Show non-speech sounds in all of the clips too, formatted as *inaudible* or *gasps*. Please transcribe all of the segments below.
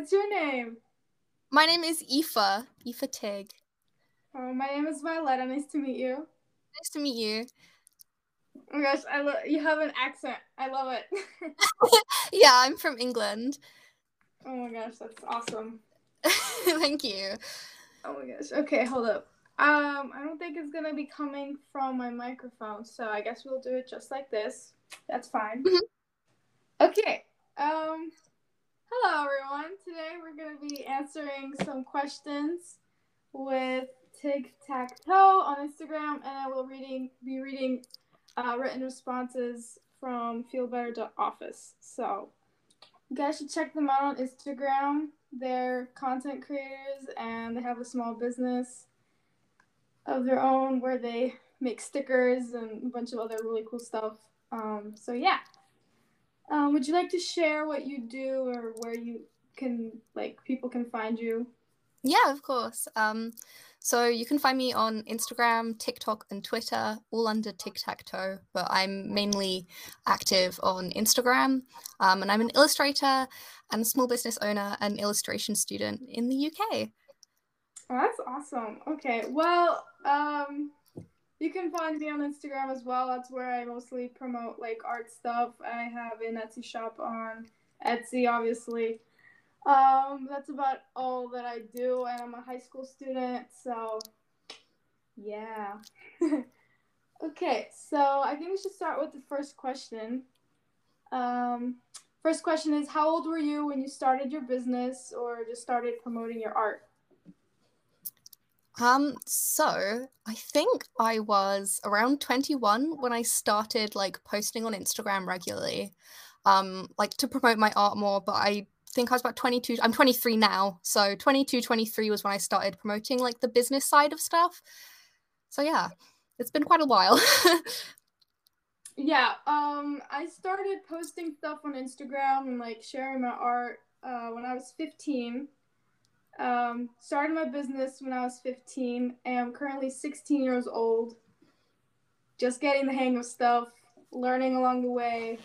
What's your name? My name is Aoife. Aoife Tig. Oh, my name is Violetta. Nice to meet you. Nice to meet you. Oh my gosh, I love you have an accent. I love it. *laughs* yeah, I'm from England. Oh my gosh, that's awesome. *laughs* Thank you. Oh my gosh. Okay, hold up. Um, I don't think it's gonna be coming from my microphone, so I guess we'll do it just like this. That's fine. Mhm. Okay. Um, hello everyone. Today we're gonna be answering some questions with Tic Tac Toe on Instagram, and I will reading be reading uh, written responses from feelbetter.office. So you guys should check them out on Instagram. They're content creators and they have a small business of their own where they make stickers and a bunch of other really cool stuff. Um, so yeah. Um, would you like to share what you do or where you can like people can find you? Yeah, of course. Um, so you can find me on Instagram, TikTok, and Twitter, all under Tic Tac Toe. But I'm mainly active on Instagram, um, and I'm an illustrator and a small business owner and illustration student in the UK. Oh, that's awesome. Okay, well, um, you can find me on Instagram as well. That's where I mostly promote like art stuff. I have an Etsy shop on Etsy, obviously. Um, that's about all that I do, and I'm a high school student, so yeah. *laughs* okay, so I think we should start with the first question. Um, first question is How old were you when you started your business or just started promoting your art? Um, so I think I was around 21 when I started like posting on Instagram regularly, um, like to promote my art more, but I think I was about 22. I'm 23 now. So 22, 23 was when I started promoting like the business side of stuff. So yeah, it's been quite a while. *laughs* yeah, um, I started posting stuff on Instagram and like sharing my art uh, when I was 15. Um, started my business when I was 15, and I'm currently 16 years old. Just getting the hang of stuff, learning along the way.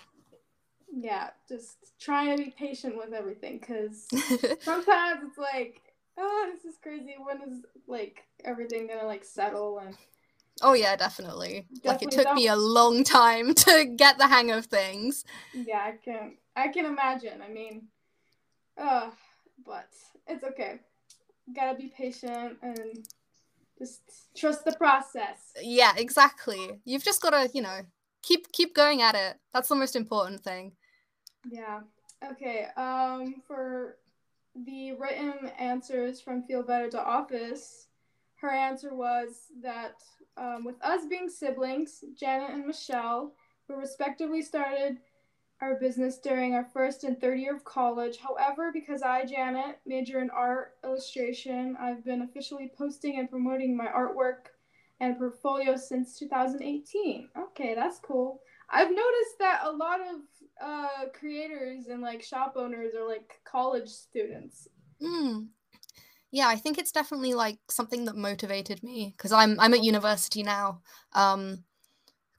Yeah, just trying to be patient with everything because *laughs* sometimes it's like, oh, this is crazy. When is like everything gonna like settle and oh yeah, definitely. like it Definitely took me a long time *laughs* to get the hang of things. Yeah, I can I can imagine. I mean, uh, but it's okay. Gotta be patient and just trust the process. Yeah, exactly. You've just got to, you know, keep keep going at it. That's the most important thing. Yeah. Okay. Um, for the written answers from Feel Better to Office, her answer was that um, with us being siblings, Janet and Michelle, who respectively started our business during our first and third year of college. However, because I, Janet, major in art illustration, I've been officially posting and promoting my artwork and portfolio since 2018. Okay, that's cool. I've noticed that a lot of uh, creators and like shop owners are like college students. Mm. Yeah, I think it's definitely like something that motivated me because I'm I'm at university now. Um,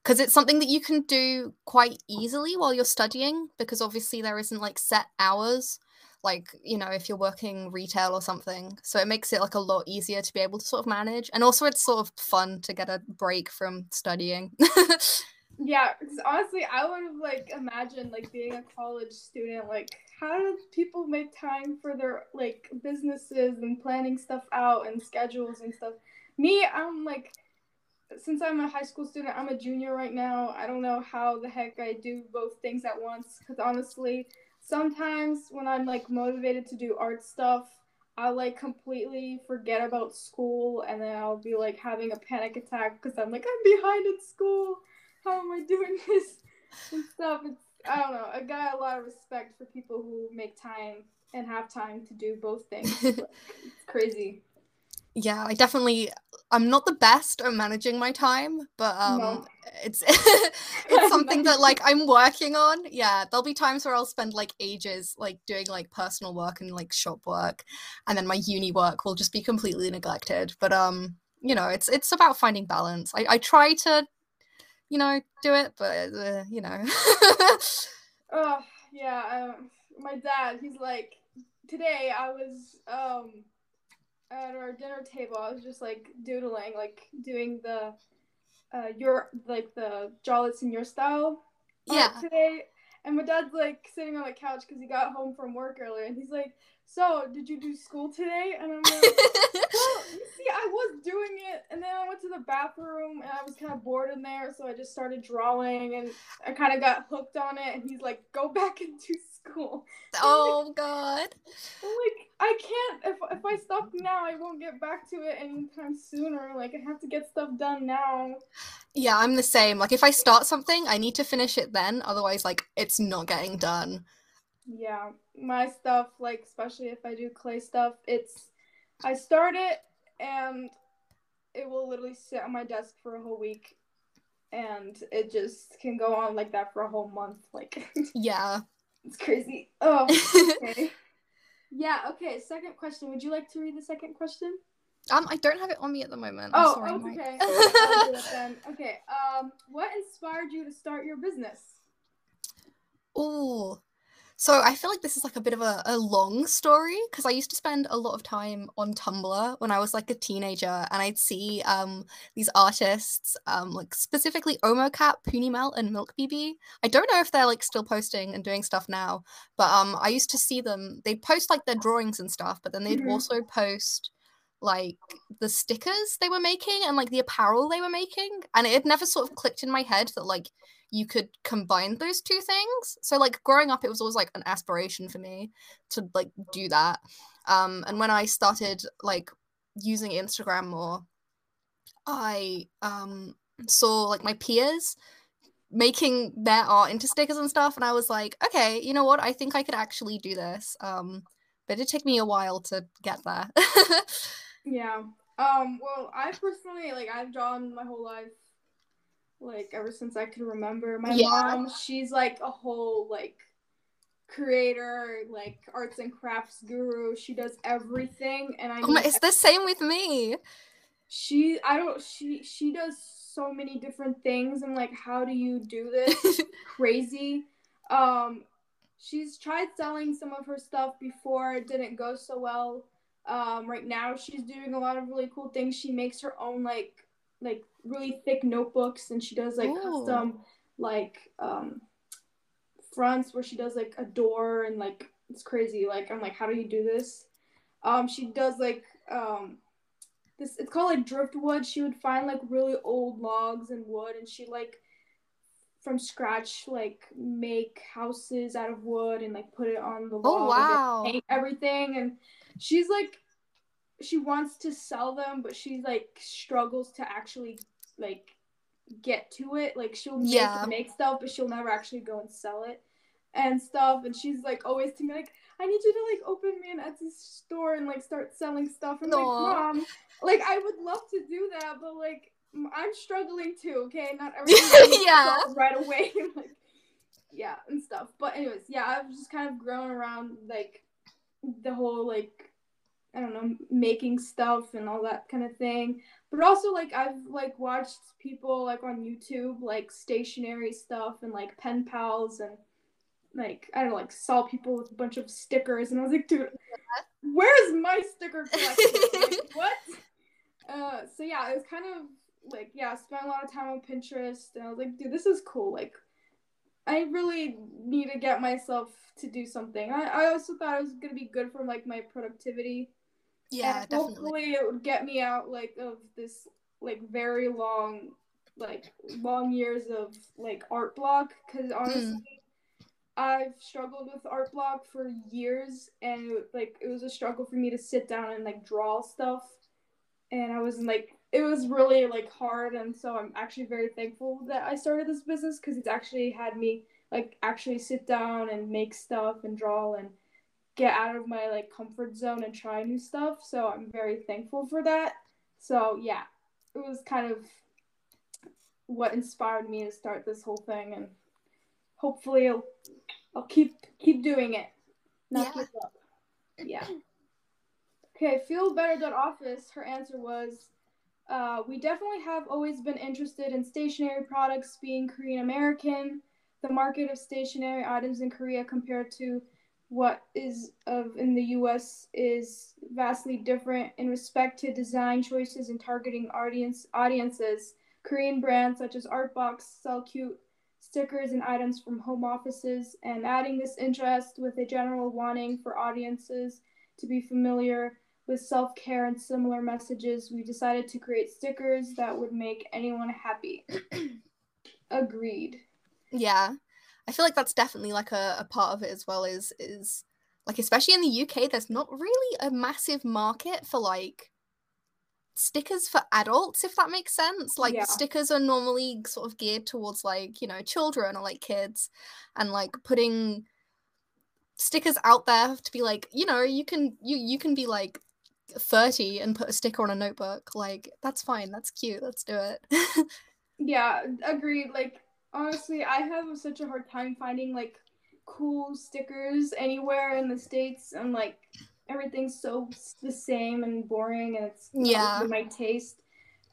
because it's something that you can do quite easily while you're studying because obviously there isn't like set hours like you know if you're working retail or something so it makes it like a lot easier to be able to sort of manage and also it's sort of fun to get a break from studying *laughs* Yeah, because honestly, I would have like imagined like being a college student. Like, how do people make time for their like businesses and planning stuff out and schedules and stuff? Me, I'm like, since I'm a high school student, I'm a junior right now. I don't know how the heck I do both things at once. Because honestly, sometimes when I'm like motivated to do art stuff, I'll like completely forget about school and then I'll be like having a panic attack because I'm like, I'm behind in school how am I doing *laughs* this and stuff? It's I don't know. I got a lot of respect for people who make time and have time to do both things. *laughs* It's crazy. Yeah i definitely i'm not the best at managing my time but um No. it's *laughs* it's *laughs* something that like i'm working on yeah there'll be times where i'll spend like ages like doing like personal work and like shop work and then my uni work will just be completely neglected but um you know it's it's about finding balance i, I try to you know do it but uh, you know *laughs* Oh yeah. Um, my dad, he's like, today I was um at our dinner table. I was just like doodling, like doing the uh your like the Jolets in your style. Yeah. Today, and my dad's like sitting on the couch because he got home from work earlier, and he's like, "So, did you do school today?" And I'm like. *laughs* Well, you see, I was doing it, and then I went to the bathroom, and I was kind of bored in there, so I just started drawing, and I kind of got hooked on it. And he's like, "Go back and into school." *laughs* oh god. I'm like, I can't. If if I stop now, I won't get back to it anytime sooner. Like, I have to get stuff done now. Yeah, I'm the same. Like if I start something, I need to finish it then, otherwise like it's not getting done. Yeah, my stuff, like especially if I do clay stuff, it's I start it and it will literally sit on my desk for a whole week and it just can go on like that for a whole month. Like *laughs* Yeah. It's crazy. Oh, *laughs* okay. yeah, okay. Second question. Would you like to read the second question? um, I don't have it on me at the moment. I'm Oh, sorry, oh, *laughs* okay. I'll do it then. Okay. Um, what inspired you to start your business? Oh, so I feel like this is like a bit of a, a long story because I used to spend a lot of time on Tumblr when I was like a teenager, and I'd see um these artists, um like specifically OmoCat, Punimel, and Milk BB. I don't know if they're like still posting and doing stuff now, but um I used to see them. They'd post like their drawings and stuff, but then they'd Mhm. also post like the stickers they were making and like the apparel they were making, and it had never sort of clicked in my head that like you could combine those two things. So like growing up it was always like an aspiration for me to like do that. Um and when I started like using Instagram more, I um saw like my peers making their art into stickers and stuff and I was like, okay, you know what? I think I could actually do this. Um but it took me a while to get there. *laughs* Yeah. Um, well, I personally like I've drawn my whole life. Like ever since I could remember. My Yeah. mom, she's like a whole like creator, like arts and crafts guru. She does everything and I oh my, mean, it's the same with me. she I don't she she does so many different things and like how do you do this? *laughs* crazy. Um, she's tried selling some of her stuff before. It didn't go so well. Um, right now she's doing a lot of really cool things. She makes her own like like really thick notebooks and she does like Ooh. custom like um fronts where she does like a door and like it's crazy. Like I'm like, how do you do this? Um, she does like um this it's called like driftwood. She would find like really old logs and wood and she like from scratch like make houses out of wood and like put it on the Oh, wall and wow. paint everything and she's like she wants to sell them but she's like struggles to actually like get to it. Like she'll make, Yeah. make stuff but she'll never actually go and sell it and stuff. And she's like always to me like I need you to like open me an Etsy store and like start selling stuff. And like mom like I would love to do that but like I'm struggling too okay? Not *laughs* everything Yeah. right away *laughs* like yeah and stuff. But anyways yeah I've just kind of grown around like the whole like I don't know making stuff and all that kind of thing but also like I've like watched people like on YouTube like stationery stuff and like pen pals and like I don't know like saw people with a bunch of stickers and I was like dude where's my sticker collection? Like, *laughs* what? Uh so yeah it was kind of like yeah spent a lot of time on Pinterest and I was like dude this is cool like I really need to get myself to do something. I, I also thought it was gonna be good for like my productivity Yeah, and definitely. hopefully it would get me out like of this like very long like long years of like art block. Because hmm. honestly i've struggled with art block for years and it, like it was a struggle for me to sit down and like draw stuff. And i was like it was really like hard and so i'm actually very thankful that i started this business because it's actually had me like actually sit down and make stuff and draw and get out of my like comfort zone and try new stuff. So I'm very thankful for that. So yeah, it was kind of what inspired me to start this whole thing, and hopefully I'll, I'll keep keep doing it, not Yeah. give up. Yeah. Okay, feel better. than Office. Her answer was. Uh, we definitely have always been interested in stationery products being Korean American. The market of stationery items in Korea compared to what is of in the US is vastly different in respect to design choices and targeting audience audiences. Korean brands such as Artbox sell cute stickers and items from home offices and adding this interest with a general wanting for audiences to be familiar with self-care and similar messages, we decided to create stickers that would make anyone happy. *clears throat* Agreed. Yeah. I feel like that's definitely like a, a part of it as well is is like especially in the UK there's not really a massive market for like stickers for adults if that makes sense. Like Yeah. stickers are normally sort of geared towards like you know children or like kids and like putting stickers out there to be like you know you can you you can be like 30 and put a sticker on a notebook. Like that's fine. That's cute. Let's do it. *laughs* Yeah, agreed. Like honestly, I have such a hard time finding like cool stickers anywhere in the states, and like everything's so the same and boring, and it's Yeah. my taste.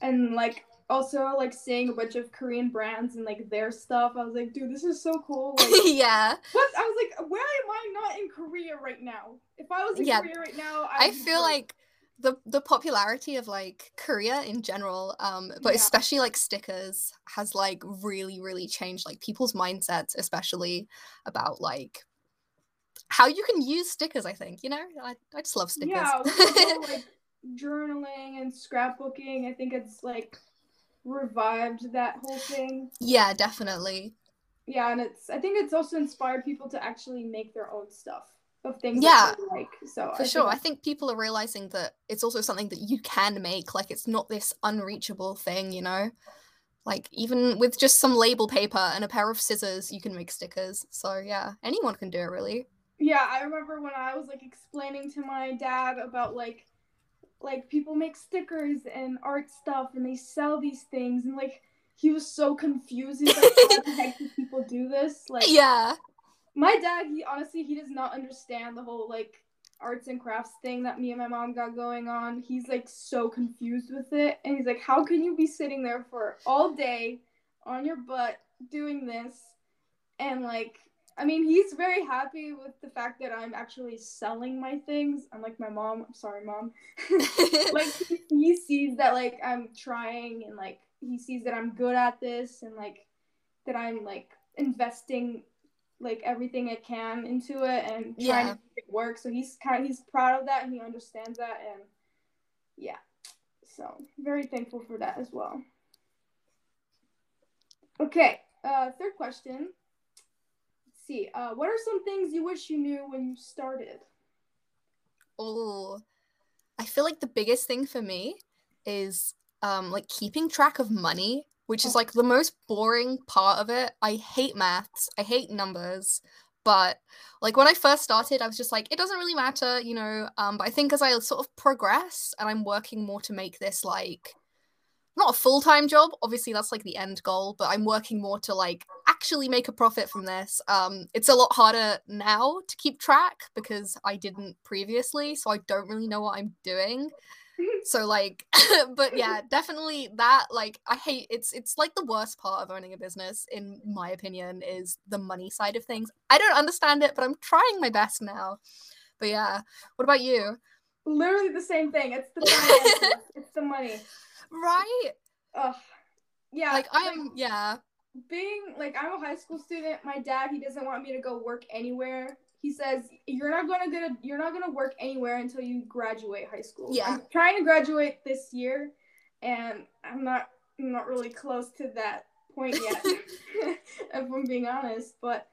And like also like seeing a bunch of Korean brands and like their stuff, I was like, dude, this is so cool. *laughs* Like, yeah what? I was like, where am I not in Korea right now? If I was in Yeah. Korea right now, I be feel like the the popularity of like Korea in general, um, but Yeah. especially like stickers has like really, really changed like people's mindsets, especially about like how you can use stickers, I think. You know? I, I just love stickers. Yeah, *laughs* like journaling and scrapbooking, I think it's like revived that whole thing. yeah, definitely. Yeah, and it's I think it's also inspired people to actually make their own stuff of things Yeah, like. So I For think sure. I think people are realizing that it's also something that you can make. Like it's not this unreachable thing, you know? Like even with just some label paper and a pair of scissors, you can make stickers. So yeah, anyone can do it really. Yeah, I remember when I was like explaining to my dad about like like people make stickers and art stuff and they sell these things and like he was so confused. He's like, how the *laughs* heck do people do this? Like Yeah. My dad he honestly he does not understand the whole like arts and crafts thing that me and my mom got going on. He's like so confused with it. And he's like how can you be sitting there for all day on your butt doing this? And like i mean he's very happy with the fact that i'm actually selling my things. I'm like my mom i'm sorry mom. *laughs* Like he, he sees that like i'm trying and like he sees that i'm good at this and like that i'm like investing like everything I can into it and trying Yeah. to make it work. So he's kind he's proud of that and he understands that and yeah. So very thankful for that as well. Okay, uh third question. Let's see. Uh what are some things you wish you knew when you started? oh. I feel like the biggest thing for me is um like keeping track of money, which is Oh. like the most boring part of it. I hate maths. I hate numbers. But like when I first started, I was just like, it doesn't really matter, you know. Um, but I think as I sort of progress and I'm working more to make this like not a full-time job obviously that's like the end goal but i'm working more to like actually make a profit from this um it's a lot harder now to keep track because i didn't previously so i don't really know what i'm doing *laughs* so like *laughs* but yeah *laughs* definitely that like i hate it's it's like the worst part of owning a business in my opinion is the money side of things i don't understand it but i'm trying my best now but yeah what about you Literally the same thing. It's the finances. it's the money. right Ugh. Yeah. like i am yeah being like I'm a high school student, my dad he doesn't want me to go work anywhere. He says you're not gonna get a, you're not gonna work anywhere until you graduate high school. Yeah. I'm trying to graduate this year, and I'm not I'm not really close to that point yet, *laughs* if I'm being honest. But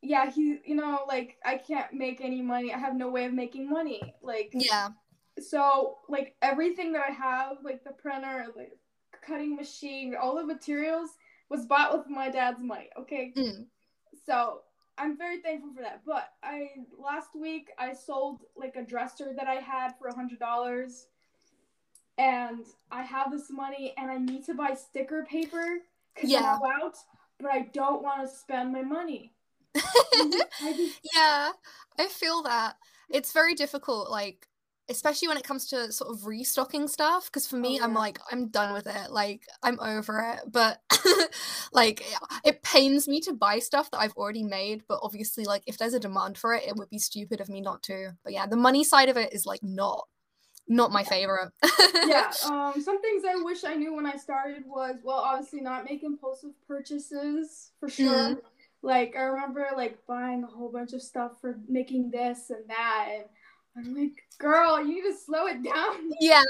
yeah, he you know like I can't make any money. I have no way of making money. Like yeah so like everything that I have, like the printer, like cutting machine, all the materials was bought with my dad's money. Okay, Mm. so I'm very thankful for that. But I last week I sold like a dresser that I had for a hundred dollars, and I have this money and I need to buy sticker paper because Yeah. I'm out, but I don't want to spend my money. *laughs* I just yeah i feel that it's very difficult like especially when it comes to sort of restocking stuff because for me Oh, i'm like i'm done with it like i'm over it but *laughs* like it pains me to buy stuff that i've already made but obviously like if there's a demand for it it would be stupid of me not to but yeah the money side of it is like not not my favorite yeah. *laughs* Um, some things I wish I knew when I started was well, obviously not make impulsive purchases for sure. Mm. Like I remember like buying a whole bunch of stuff for making this and that, and I'm like, girl, you need to slow it down. *laughs* yeah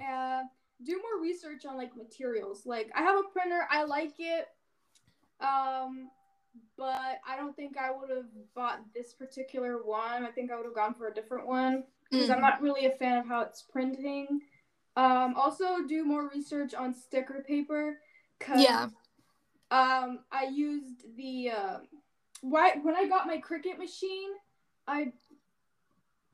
uh, do more research on like materials. Like I have a printer, I like it, um, but I don't think I would have bought this particular one. I think I would have gone for a different one because I'm Mm. not really a fan of how it's printing. Um, also do more research on sticker paper. Cause, Yeah. Um, I used the uh, why when I got my Cricut machine, I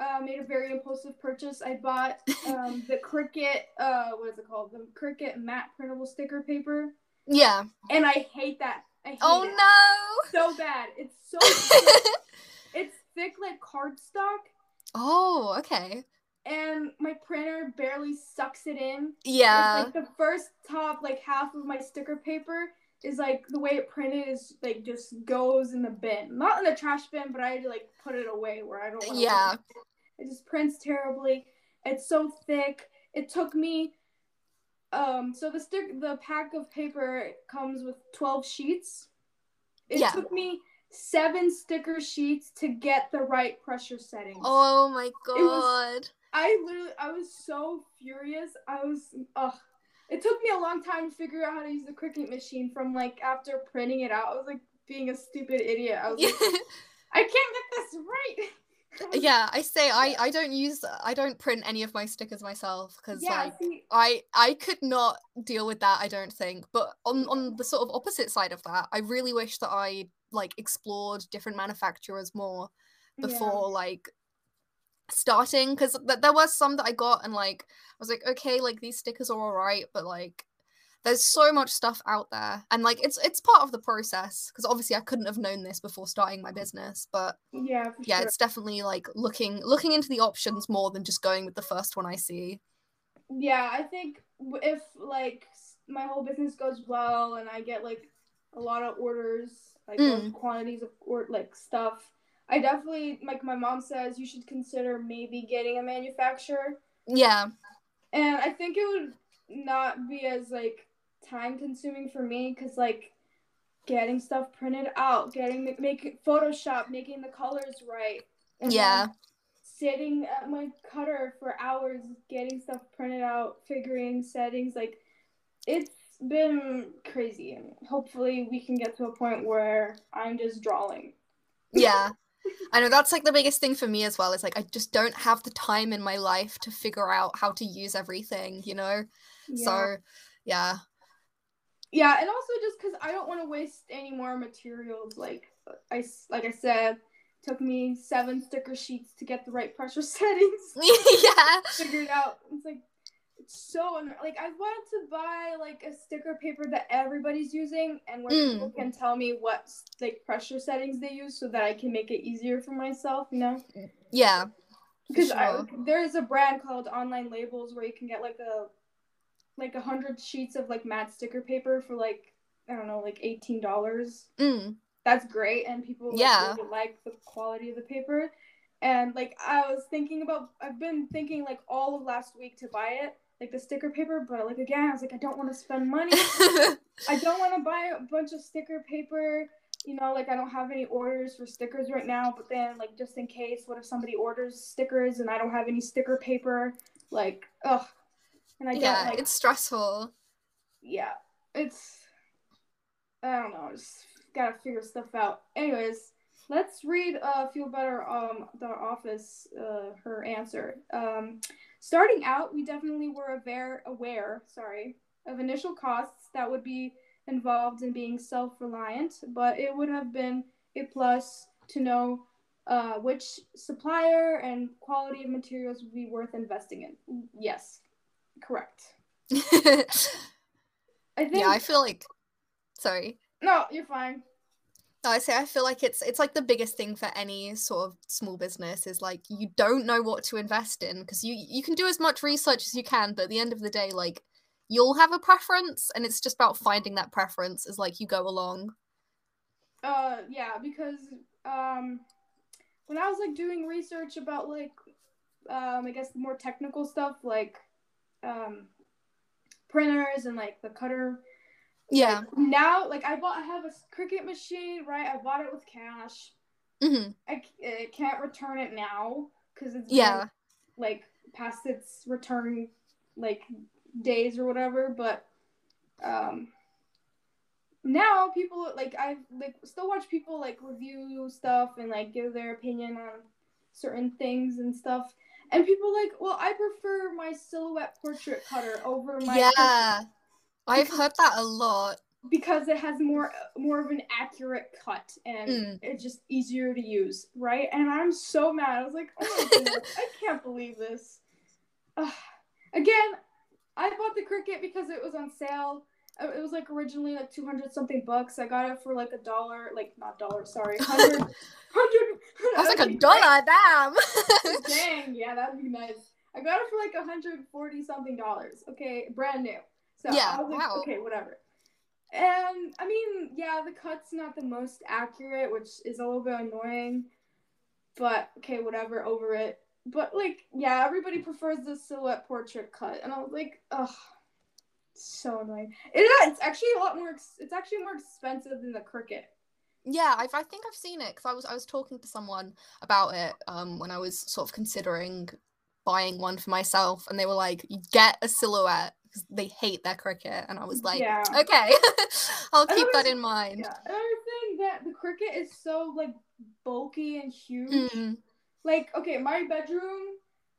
uh, made a very impulsive purchase. I bought um, the Cricut, uh, what is it called? The Cricut matte printable sticker paper, yeah and I hate that. I hate oh it no so bad. It's so *laughs* thick. it's thick like cardstock, oh okay and my printer barely sucks it in. yeah It's like the first top like half of my sticker paper is like the way it printed is like just goes in the bin. Not in the trash bin, but I had to like put it away where I don't want yeah It just prints terribly. It's so thick. It took me um so the stick the pack of paper comes with 12 sheets. It Yeah. took me 7 sticker sheets to get the right pressure settings. oh my was- god I literally I was so furious. I was ugh. It took me a long time to figure out how to use the Cricut machine from like after printing it out. I was like being a stupid idiot. I was like, *laughs* I can't get this right. *laughs* yeah i say i i don't use i don't print any of my stickers myself because yeah, like see, i i could not deal with that i don't think but on on the sort of opposite side of that i really wish that i like explored different manufacturers more yeah. before like starting because th- there was some that i got and like i was like okay like these stickers are all right but like there's so much stuff out there and like it's it's part of the process because obviously i couldn't have known this before starting my business but Yeah, yeah sure. it's definitely like looking looking into the options more than just going with the first one i see Yeah, I think if like my whole business goes well and I get like a lot of orders, like Mm. quantities of or like stuff, I definitely like my mom says you should consider maybe getting a manufacturer. yeah And I think it would not be as like time consuming for me because like getting stuff printed out, getting making Photoshop, making the colors right. and yeah Sitting at my cutter for hours, getting stuff printed out, figuring settings, like it's been crazy. And hopefully, we can get to a point where I'm just drawing. yeah *laughs* i know that's like the biggest thing for me as well is like i just don't have the time in my life to figure out how to use everything you know Yeah. so yeah Yeah, and also just because I don't want to waste any more materials. Like I like I said, took me seven sticker sheets to get the right pressure *laughs* settings *laughs* yeah figured out. It's like so like I wanted to buy like a sticker paper that everybody's using, and where Mm. people can tell me what like pressure settings they use, so that I can make it easier for myself. You know, yeah because sure. there is a brand called Online Labels where you can get like a like a hundred sheets of like matte sticker paper for like I don't know like eighteen dollars. mm. That's great, and people like, Yeah. really like the quality of the paper. And like I was thinking about, I've been thinking like all of last week to buy it, like the sticker paper, but like again, I was like, I don't want to spend money. *laughs* I don't want to buy a bunch of sticker paper. You know, like I don't have any orders for stickers right now, but then like just in case, what if somebody orders stickers and I don't have any sticker paper? Like, ugh. And I don't yeah like it's stressful yeah, it's I don't know, I just gotta figure stuff out. Anyways, let's read uh feel better um the office uh her answer. Um starting out, we definitely were aware aware, sorry, of initial costs that would be involved in being self-reliant, but it would have been a plus to know uh, which supplier and quality of materials would be worth investing in. Yes, correct. *laughs* I think yeah i feel like sorry no, you're fine. I say I feel like it's it's like the biggest thing for any sort of small business is like you don't know what to invest in because you you can do as much research as you can, but at the end of the day, like you'll have a preference, and it's just about finding that preference as like you go along. Uh, yeah, because um, when I was like doing research about like um, I guess more technical stuff like um, printers and like the cutter Yeah. Like, now, like I bought, I have a Cricut machine, right? I bought it with cash. hmm I, I can't return it now because it's been, Yeah. like past its return like days or whatever. But um, now people like I like still watch people like review stuff and like give their opinion on certain things and stuff. And people like, well, I prefer my silhouette portrait cutter over my Yeah. I've heard that a lot. because it has more more of an accurate cut and Mm. it's just easier to use, right? And I'm so mad. I was like, oh *laughs* I can't believe this. Ugh. Again, I bought the Cricut because it was on sale. Uh, It was like originally like two hundred something bucks. I got it for like a dollar, like not dollar, sorry, *laughs* hundred, hundred. I was like a dollar, damn. Dang, yeah, that'd be nice. I got it for like 140 something dollars. Okay, brand new. So Yeah, I was like, wow. okay, whatever. And I mean, yeah, the cut's not the most accurate, which is a little bit annoying. But okay, whatever, over it. But like, yeah, everybody prefers the silhouette portrait cut, and I was like, ugh, so annoying. It, it's actually a lot more. It's actually more expensive than the Cricut. Yeah, I've, I think I've seen it because I was I was talking to someone about it um when I was sort of considering buying one for myself, and they were like, get a silhouette because they hate their Cricut," and I was like, Yeah. "Okay, *laughs* I'll keep that in mind." Yeah. Another thing that the Cricut is so like bulky and huge. Mm, like okay my bedroom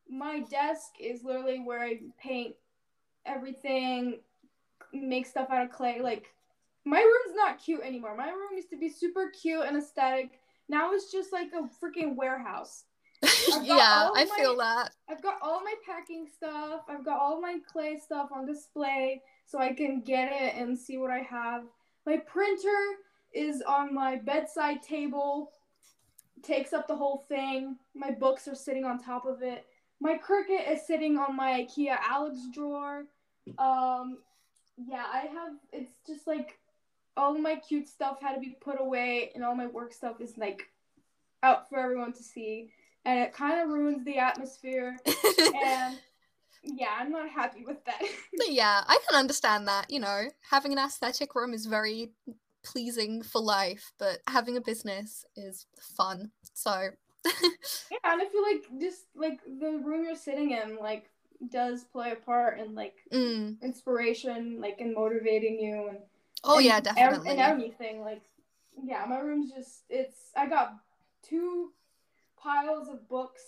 my desk is literally where i paint everything make stuff out of clay like my room's not cute anymore my room used to be super cute and aesthetic now it's just like a freaking warehouse *laughs* yeah, I my- feel that. i've got all my packing stuff i've got all my clay stuff on display so i can get it and see what i have my printer is on my bedside table takes up the whole thing. My books are sitting on top of it. My Cricut is sitting on my IKEA Alex drawer. Um, yeah, I have. It's just like all my cute stuff had to be put away, and all my work stuff is like out for everyone to see, and it kind of ruins the atmosphere. And *laughs* yeah, I'm not happy with that. Yeah, I can understand that. You know, having an aesthetic room is very pleasing for life, but having a business is fun. So, *laughs* yeah, and I feel like just like the room you're sitting in, like does play a part in like mm. inspiration, like in motivating you and oh and yeah, ev- definitely. and everything. Like, yeah, my room's just it's. I got two piles of books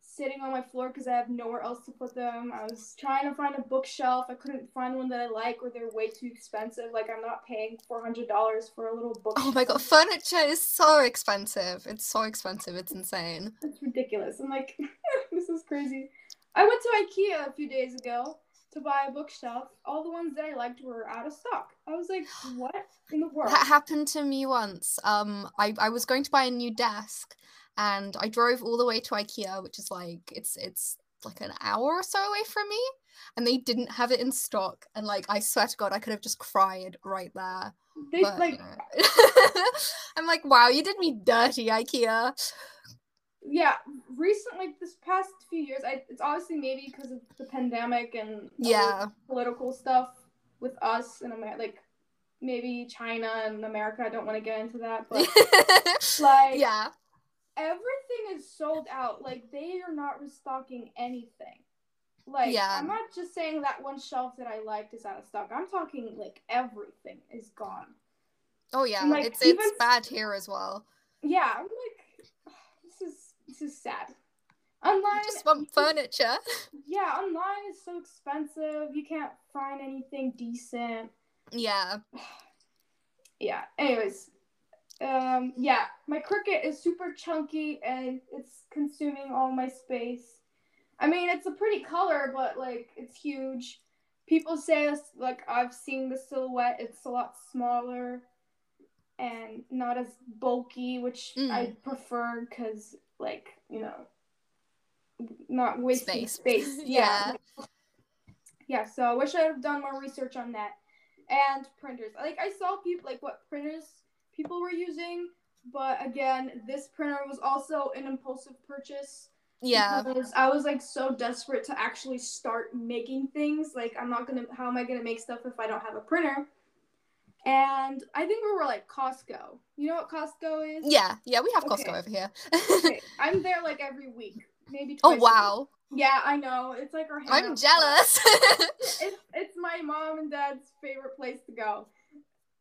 sitting on my floor because I have nowhere else to put them. I was trying to find a bookshelf. I couldn't find one that I like, or they're way too expensive. Like, I'm not paying four hundred dollars for a little book. Oh my god, furniture is so expensive. It's so expensive. It's insane. It's ridiculous. I'm like, *laughs* this is crazy. I went to IKEA a few days ago to buy a bookshelf. All the ones that I liked were out of stock. I was like, what in the world? That happened to me once. Um, I, I was going to buy a new desk, and I drove all the way to IKEA, which is like it's it's like an hour or so away from me, and they didn't have it in stock. And like I swear to God, I could have just cried right there. They But, like you know. *laughs* I'm like, wow, you did me dirty, IKEA. yeah, recently this past few years, I it's obviously maybe because of the pandemic and Yeah. political stuff with us and America, like maybe China and America. I don't want to get into that, but *laughs* like yeah. Everything is sold out. Like they are not restocking anything. Like Yeah. I'm not just saying that one shelf that I liked is out of stock. I'm talking like everything is gone. Oh yeah. like, it's even it's bad here as well. Yeah, I'm like, *sighs* this is this is sad. Online, I just want furniture. *laughs* yeah, online is so expensive. You can't find anything decent. yeah. *sighs* Yeah. Anyways, um, yeah, my Cricut is super chunky and it's consuming all my space. I mean, it's a pretty color, but like it's huge. People say like I've seen the silhouette; it's a lot smaller. and not as bulky, which Mm. I prefer because, like, you know, not wasting Space. space. *laughs* Yeah. Yeah, so I wish I had done more research on that. And printers. Like, I saw people, like, what printers people were using, but again, this printer was also an impulsive purchase. Yeah. Because I was like so desperate to actually start making things. Like I'm not gonna how am I gonna make stuff if I don't have a printer? And I think we were like Costco. You know what Costco is? Yeah. Yeah. We have Costco Okay. over here. Okay, *laughs* I'm there like every week, maybe oh wow. Yeah, I know. It's like our. I'm jealous. *laughs* It's it's my mom and dad's favorite place to go.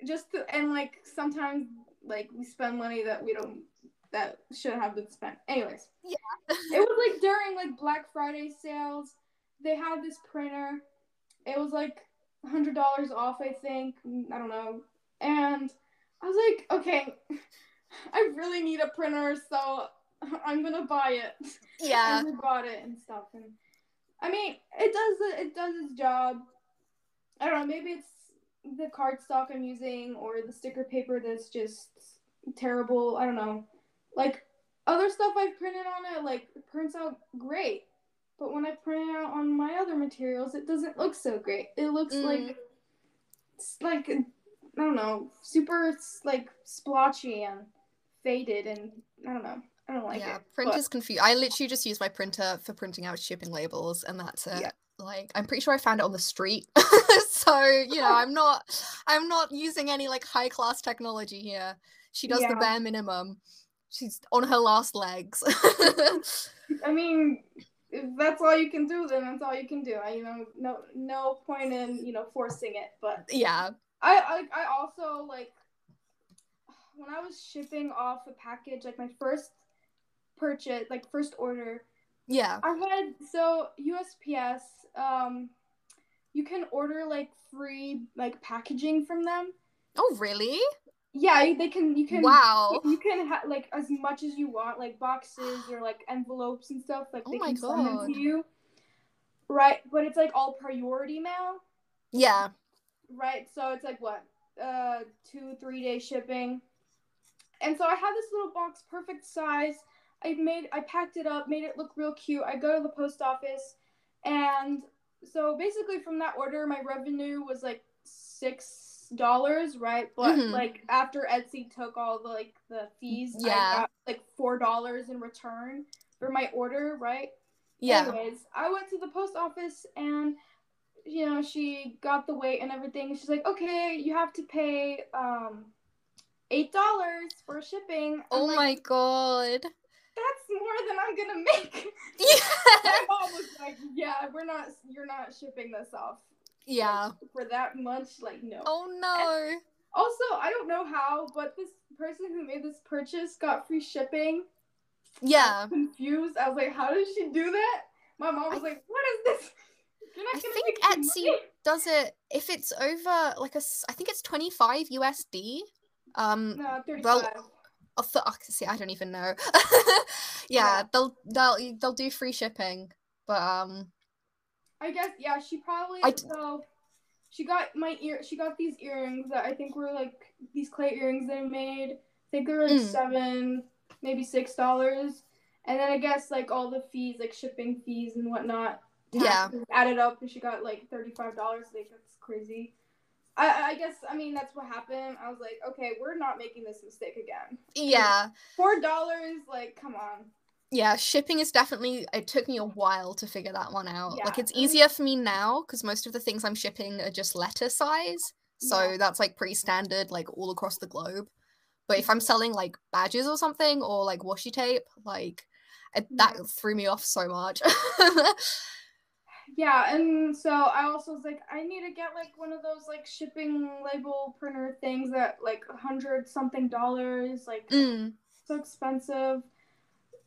Just to, and like sometimes like we spend money that we don't that should have been spent. Anyways. Yeah. it was like during like Black Friday sales. They had this printer. It was like hundred dollars off, I think. I don't know. And I was like, okay, *laughs* I really need a printer, so *laughs* I'm gonna buy it. yeah. And we bought it and stuff. And I mean, it does it does its job. I don't know. Maybe it's the cardstock I'm using or the sticker paper that's just terrible. I don't know. Like other stuff I've printed on it, like it prints out great. But when I print it out on my other materials, it doesn't look so great. It looks Mm. like it's like I don't know, super like splotchy and faded, and I don't know. I don't like yeah. it. but- Printers confuse. I literally just use my printer for printing out shipping labels, and that's it. Yeah. Like I'm pretty sure I found it on the street. *laughs* so you know, *laughs* I'm not. I'm not using any like high class technology here. She does the bare minimum. She's on her last legs. *laughs* I mean, if that's all you can do, then that's all you can do. I, you know, no, no point in you know forcing it. But yeah. I, I, I also like *sighs* when I was shipping off a package, like my first purchase, like first order, Yeah. I had so USPS. Um, you can order like free like packaging from them. Oh really? Yeah, they can. You can. Wow. You can have like as much as you want, like boxes or like envelopes and stuff. Like Oh they my can send them to you. Right, but it's like all priority mail. Yeah. Right, so it's like what, uh, two three day shipping. And so I had this little box, perfect size. I made, I packed it up, made it look real cute. I go to the post office, and so basically from that order, my revenue was like six dollars, right? But Mhm. like after Etsy took all the like the fees, Yeah. I got like four dollars in return for my order, right? Yeah. Anyways, I went to the post office and you know, she got the weight and everything. She's like, "Okay, you have to pay um eight dollars for shipping." I'm Oh like, my god. That's more than I'm gonna make. *laughs* Yeah. My mom was like, "Yeah, we're not. You're not shipping this off Yeah. for that much. Like, no." Oh no. Also, I don't know how, but this person who made this purchase got free shipping. I Yeah. was confused. I was like, "How did she do that?" My mom was like, "What is this? I think Etsy money." does it if it's over like a I think it's 25 USD. Um No, 35. Well, oh, th- oh, see, I don't even know. *laughs* yeah, they'll they'll they'll do free shipping, but um I guess yeah, she probably I d- so she got my ear she got these earrings that I think were like these clay earrings that I made. I think they were like Mm. seven, maybe six dollars. And then I guess like all the fees, like shipping fees and whatnot, Yeah. added up and she got like thirty five dollars. Like that's crazy. I, I guess I mean that's what happened. I was like, okay, we're not making this mistake again. yeah. Four dollars, like come on. Yeah, shipping is definitely it took me a while to figure that one out. Like it's easier for me now cuz most of the things I'm shipping are just letter size. So Yeah. that's like pretty standard like all across the globe. But if mm-hmm. I'm selling like badges or something or like washi tape, like it, that mm-hmm. threw me off so much. *laughs* Yeah, and so I also was like, I need to get like one of those like shipping label printer things that like a hundred something dollars, like mm. so expensive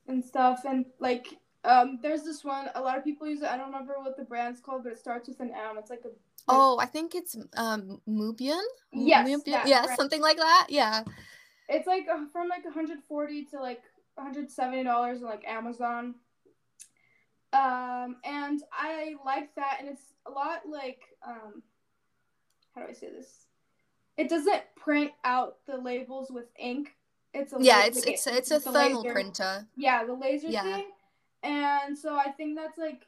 and stuff. And like, um, there's this one. A lot of people use it. I don't remember what the brand's called, but it starts with an M. It's like a Oh, I think it's um Munbyn. Yes, Munbyn? brand. something like that. Yeah. It's like uh, from like 140 to like 170 dollars on like Amazon. Um, and I like that, and it's a lot like um, how do I say this? it doesn't print out the labels with ink. It's a yeah, la- it's like, it's it's a the thermal laser- printer. Yeah, the laser Yeah. thing. And so I think that's like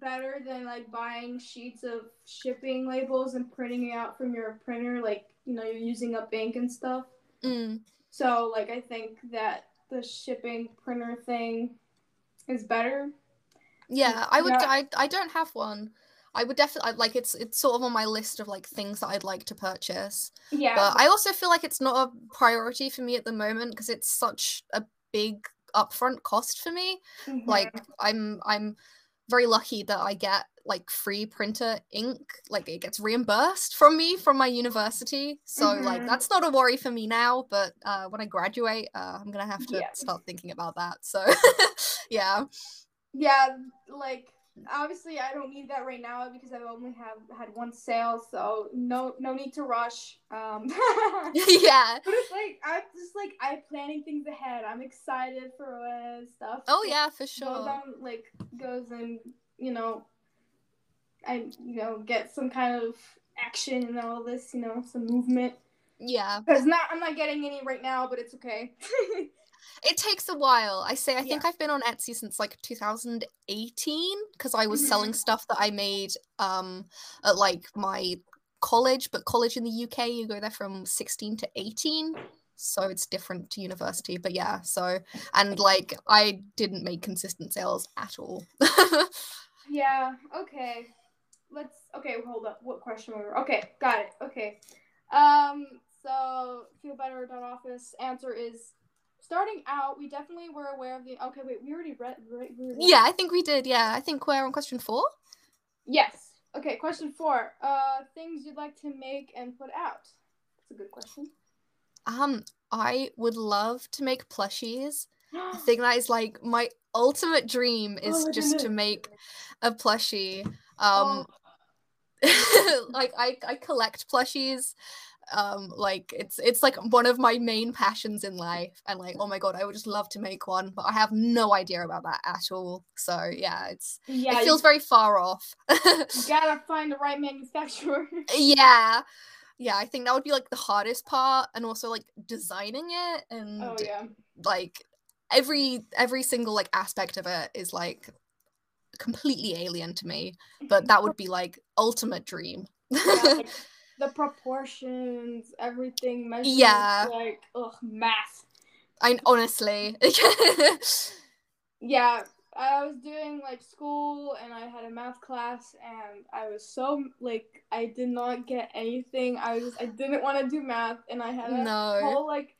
better than like buying sheets of shipping labels and printing it out from your printer. Like you know, you're using up ink and stuff. Mm. So like I think that the shipping printer thing is better. Yeah, I would. Yeah. I I don't have one. I would definitely like it's it's sort of on my list of like things that I'd like to purchase. Yeah. But I also feel like it's not a priority for me at the moment because it's such a big upfront cost for me. Mhm. Like I'm I'm very lucky that I get like free printer ink. Like it gets reimbursed from me from my university. So like Mhm. that's not a worry for me now. But uh, when I graduate, uh, I'm gonna have to Yeah. start thinking about that. So *laughs* yeah. Yeah, like obviously I don't need that right now because I only have had one sale, so no no need to rush. Um *laughs* *laughs* yeah. But it's like I'm just like I'm planning things ahead. I'm excited for stuff. Oh yeah, for goes sure. on like goes and you know, I you know get some kind of action and all this. You know, some movement. Yeah. Because not I'm not getting any right now, but it's okay. *laughs* It takes a while. I say I think I've been on Etsy since like 2018 because I was selling stuff that I made um at like my college, but college in the UK you go there from 16 to 18. So it's different to university, but yeah. So and like I didn't make consistent sales at all. *laughs* yeah. Okay. Let's. Okay. Hold up. What question were? Okay. Got it. Okay. Um. So feel better. Office answer is starting out. We definitely were aware of the. Okay. Wait. We already read. Right. We already- yeah, I think we did. Yeah, I think we're on question four. Yes. Okay. Question four. Uh, things you'd like to make and put out. That's a good question. Um, I would love to make plushies. *gasps* I think that is like my ultimate dream is Oh just to make a plushie. Oh. Um *laughs* like I I collect plushies. Um like it's it's like one of my main passions in life and like oh my god I would just love to make one but I have no idea about that at all. So yeah, it's yeah. it feels very far off. *laughs* gotta find the right manufacturer. yeah. Yeah, I think that would be like the hardest part and also like designing it and oh yeah. like every every single like aspect of it is like completely alien to me but that would be like ultimate dream Yeah, like, *laughs* the proportions, everything, measurements, Yeah. like ugh, math. i honestly *laughs* Yeah, I was doing like school and I had a math class and I was so like I did not get anything. I was I didn't want to do math and I had a No. whole like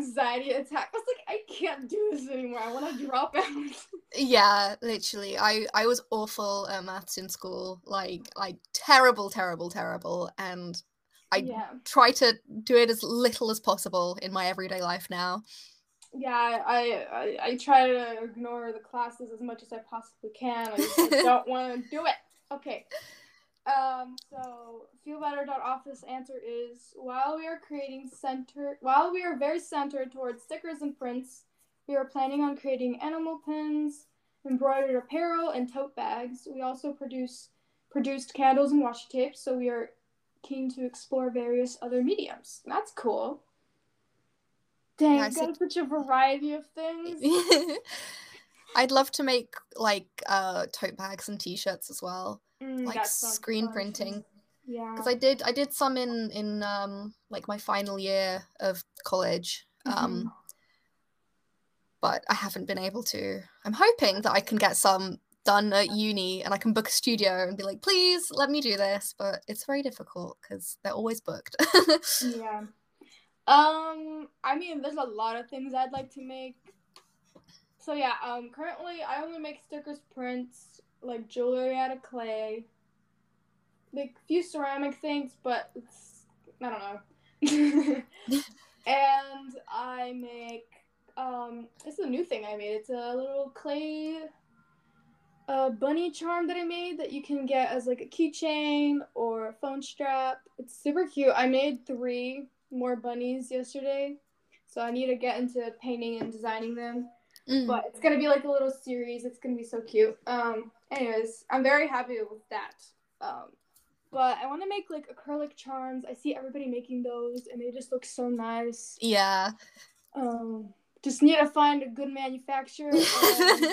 anxiety attack. I was like, I can't do this anymore. I want to drop out. *laughs* yeah literally i i was awful at maths in school like like terrible terrible terrible and i yeah, try to do it as little as possible in my everyday life now yeah. I, I I try to ignore the classes as much as I possibly can. I just I *laughs* don't want to do it. Okay. Um, so feelbetter.office answer is while we are creating center while we are very centered towards stickers and prints, we are planning on creating animal pins, embroidered apparel, and tote bags. We also produce produced candles and washi tapes, so we are keen to explore various other mediums. That's cool. Dang, Yeah, got such a variety of things. *laughs* i'd love to make like uh tote bags and t-shirts as well Mm, like screen fun. printing Yeah. because I did I did some in in um like my final year of college um Mhm. but I haven't been able to I'm hoping that I can get some done at uni and I can book a studio and be like please let me do this but it's very difficult because they're always booked *laughs* Yeah. Um, I mean, there's a lot of things I'd like to make. So yeah, um, currently I only make stickers, prints, like jewelry out of clay, like a few ceramic things, but it's I don't know. *laughs* and I make um, this is a new thing I made. It's a little clay uh, bunny charm that I made that you can get as like a keychain or a phone strap. It's super cute. I made three more bunnies yesterday, so I need to get into painting and designing them. Mm. But it's gonna be like a little series. It's gonna be so cute. Um, anyways, I'm very happy with that. Um, but I want to make like acrylic charms. I see everybody making those, and they just look so nice. Yeah. Um, just need to find a good manufacturer. And,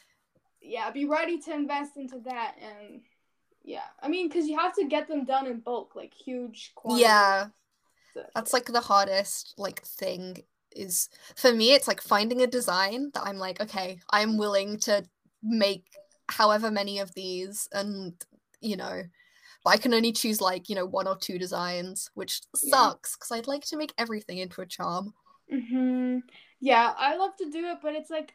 *laughs* yeah, be ready to invest into that, and yeah, I mean, because you have to get them done in bulk, like huge quantities. Yeah. So- That's like the hardest like thing is for me it's like finding a design that I'm like, okay, I'm willing to make however many of these and you know but I can only choose like, you know, one or two designs, which sucks because I'd like to make everything into a charm. hmm Yeah, I love to do it, but it's like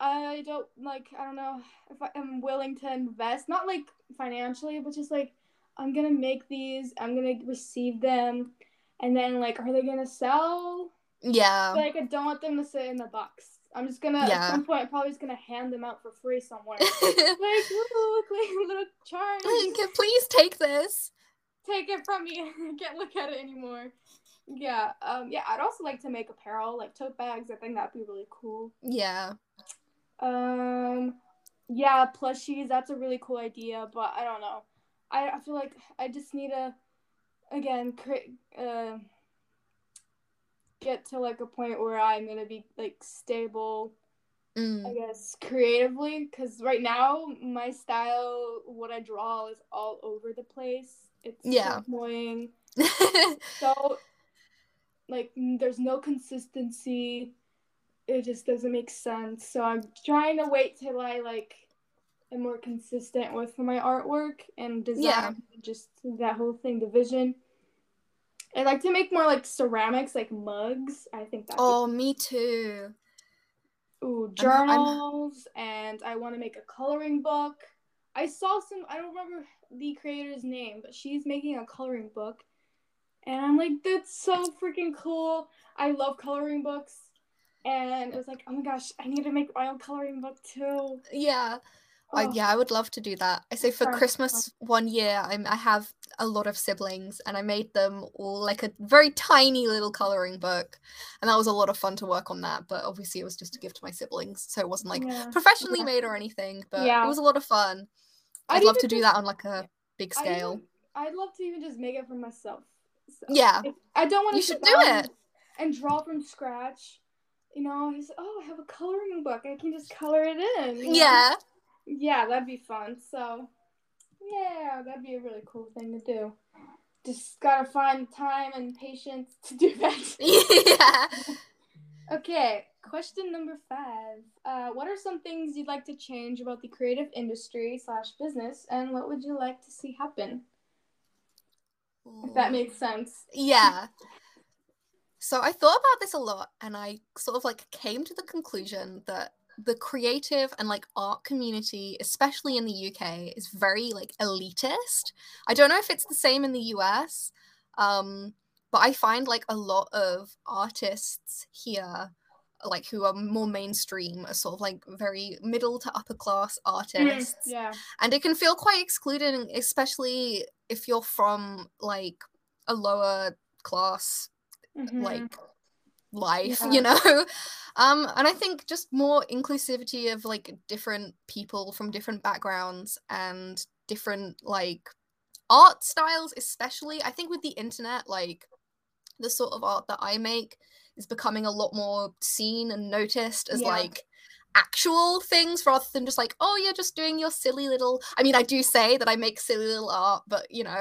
I don't like I don't know if I am willing to invest, not like financially, but just like I'm gonna make these, I'm gonna receive them, and then like are they gonna sell? Yeah. Like I don't want them to sit in the box. I'm just gonna Yeah. at some point probably just gonna hand them out for free somewhere. *laughs* like look, like a little charms. *laughs* Can please take this. Take it from me. *laughs* I can't look at it anymore. Yeah, um, yeah. I'd also like to make apparel, like tote bags. I think that'd be really cool. Yeah. Um, yeah, plushies. That's a really cool idea, but I don't know. I, I feel like I just need to, again, create, uh, get to like a point where I'm gonna be like stable. I Mm. guess creatively, because right now my style, what I draw, is all over the place. It's so Yeah. annoying. *laughs* So, like, there's no consistency. It just doesn't make sense. So I'm trying to wait till I like am more consistent with my artwork and design. Yeah. Just that whole thing, the vision. I like to make more like ceramics, like mugs. I think that. oh, me too. Ooh, I'm- journals, and I want to make a coloring book. I saw some. I don't remember the creator's name, but she's making a coloring book, and I'm like, that's so freaking cool. I love coloring books, and it was like, oh my gosh, I need to make my own coloring book too. Yeah. I, Oh, yeah, I would love to do that. I say for Christmas one year, I'm, I have a lot of siblings, and I made them all like a very tiny little coloring book, and that was a lot of fun to work on that. But obviously, it was just a gift to my siblings, so it wasn't like yeah. professionally Yeah. made or anything. But Yeah. it was a lot of fun. I'd, I'd love to do just- that on like a big I'd scale. I'd love to even just make it for myself. So, Yeah. I don't want to You should do it. and draw from scratch. You know, he's oh, I have a coloring book. I can just color it in. you know? Yeah. Yeah, that'd be fun. So, yeah, that'd be a really cool thing to do. Just gotta find time and patience to do *laughs* that. *laughs* yeah. okay, question number five. Uh, what are some things you'd like to change about the creative industry slash business, and what would you like to see happen? If that makes sense. Yeah. *laughs* So I thought about this a lot and I sort of like came to the conclusion that the creative and like art community, especially in the UK, is very like elitist. I don't know if it's the same in the US, um, but I find like a lot of artists here, like who are more mainstream, are sort of like very middle to upper class artists Yeah. and it can feel quite excluding especially if you're from like a lower class Mhm. like life Yeah. you know *laughs* um and i think just more inclusivity of like different people from different backgrounds and different like art styles especially i think with the internet like the sort of art that i make is becoming a lot more seen and noticed as Yeah. like actual things rather than just like oh you're just doing your silly little i mean i do say that i make silly little art but you know *laughs*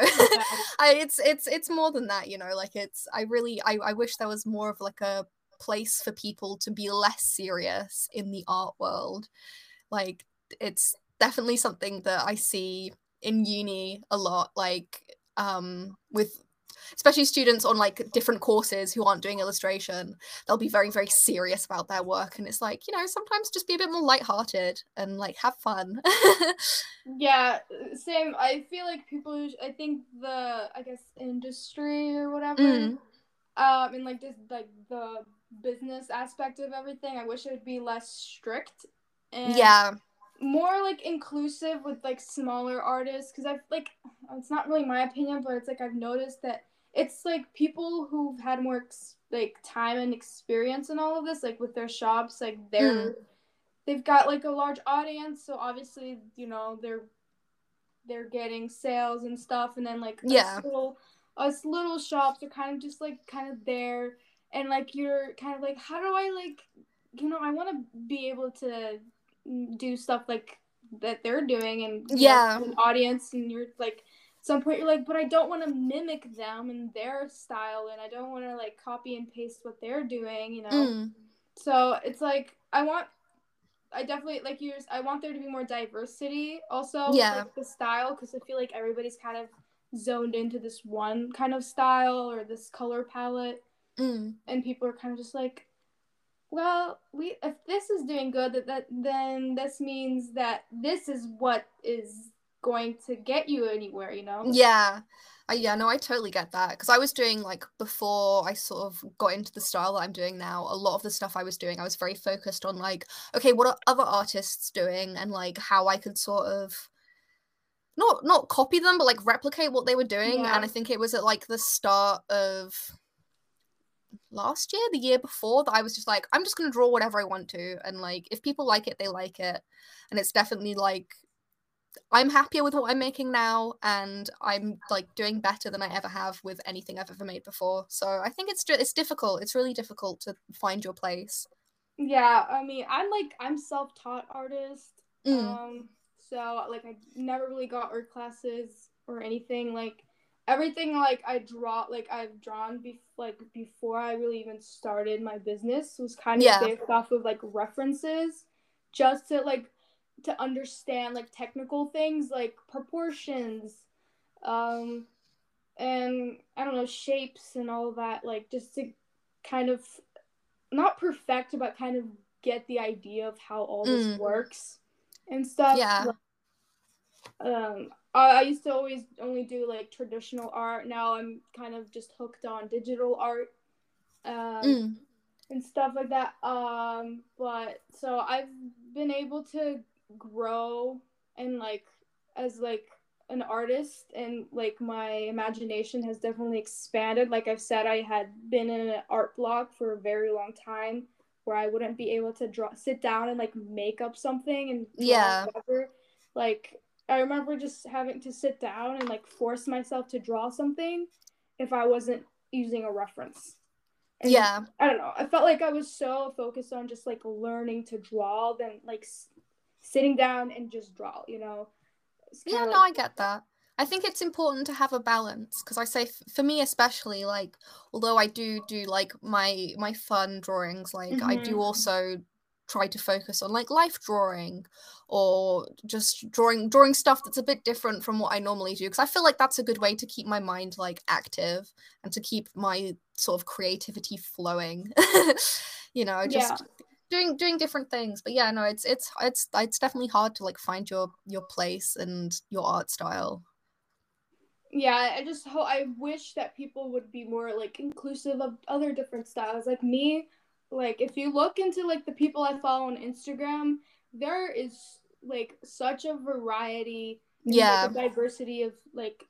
I, it's it's it's more than that you know like it's i really I, I wish there was more of like a place for people to be less serious in the art world. Like it's definitely something that i see in uni a lot like um with especially students on like different courses who aren't doing illustration they'll be very very serious about their work and it's like you know sometimes just be a bit more lighthearted and like have fun *laughs* Yeah, same. I feel like people. I think the I guess industry or whatever. Mm. Um, and like just like the business aspect of everything. I wish it would be less strict. And yeah More like inclusive with like smaller artists, because I've like it's not really my opinion, but it's like I've noticed that it's like people who've had more ex- like time and experience in all of this, like with their shops, like they're Mm. they've got like a large audience, so obviously you know they're they're getting sales and stuff, and then like Yeah. us little us little shops are kind of just like kind of there, and like you're kind of like, how do I like, you know, I want to be able to mm, do stuff like that they're doing, and Yeah. an audience, and you're like. Some point you're like, but I don't want to mimic them and their style, and I don't want to like copy and paste what they're doing, you know. Mm. So it's like I want, I definitely like you. I want there to be more diversity also. with, Yeah. like, the style because I feel like everybody's kind of zoned into this one kind of style or this color palette, Mm. and people are kind of just like, well, we if this is doing good, that, that then this means that this is what is going to get you anywhere, you know? Yeah. I, yeah, no, I totally get that. Because I was doing, like, before I sort of got into the style that I'm doing now, a lot of the stuff I was doing, I was very focused on, like, okay, what are other artists doing? And, like, how I could sort of not not copy them, but like replicate what they were doing. Yeah. And I think it was at like the start of last year, the year before, that I was just like, I'm just gonna draw whatever I want to, and like if people like it, they like it, and it's definitely like I'm happier with what I'm making now, and I'm like doing better than I ever have with anything I've ever made before. So I think it's it's difficult. It's really difficult to find your place. Yeah, I mean, I'm like I'm self-taught artist. Mm. Um, so like I never really got art classes or anything. Like everything like I draw like I've drawn be- like before I really even started my business was kind of Yeah. based off of like references just to like to understand like technical things like proportions um and I don't know shapes and all that like just to kind of not perfect but kind of get the idea of how all this Mm. works and stuff Yeah. um I, I used to always only do like traditional art now i'm kind of just hooked on digital art um Mm. and stuff like that um but so i've been able to grow and like as like an artist and like my imagination has definitely expanded like i've said i had been in an art block for a very long time where i wouldn't be able to draw sit down and like make up something and Yeah. whatever. like i remember just having to sit down and like force myself to draw something if i wasn't using a reference And Yeah. I don't know. I felt like I was so focused on just like learning to draw than like sitting down and just draw, you know? Yeah, kinda no, I get that. I think it's important to have a balance because I say f- for me especially like although I do do like my my fun drawings like I do Mhm. also try to focus on like life drawing or just drawing drawing stuff that's a bit different from what I normally do because I feel like that's a good way to keep my mind like active and to keep my sort of creativity flowing. *laughs* you know, just Yeah. Doing doing different things but yeah no it's it's it's it's definitely hard to like find your your place and your art style yeah, I just hope I wish that people would be more like inclusive of other different styles. Like me, like if you look into like the people I follow on Instagram, there is like such a variety and, Yeah. like, diversity of like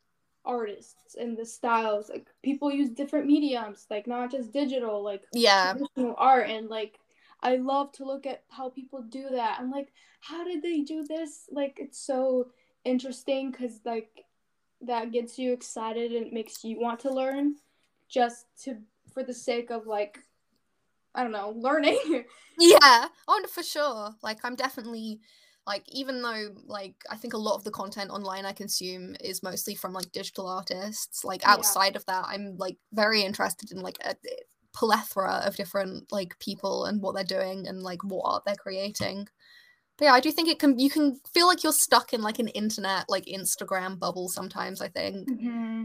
artists and the styles. Like people use different mediums, like not just digital, like yeah traditional art and like I love to look at how people do that. I'm like, how did they do this? Like it's so interesting because like that gets you excited and it makes you want to learn just to for the sake of like I don't know, learning. *laughs* yeah oh for sure like i'm definitely like even though like i think a lot of the content online i consume is mostly from like digital artists like Yeah. outside of that i'm like very interested in like a plethora of different like people and what they're doing and like what art they're creating. But yeah i do think it can you can feel like you're stuck in like an internet like instagram bubble sometimes i think.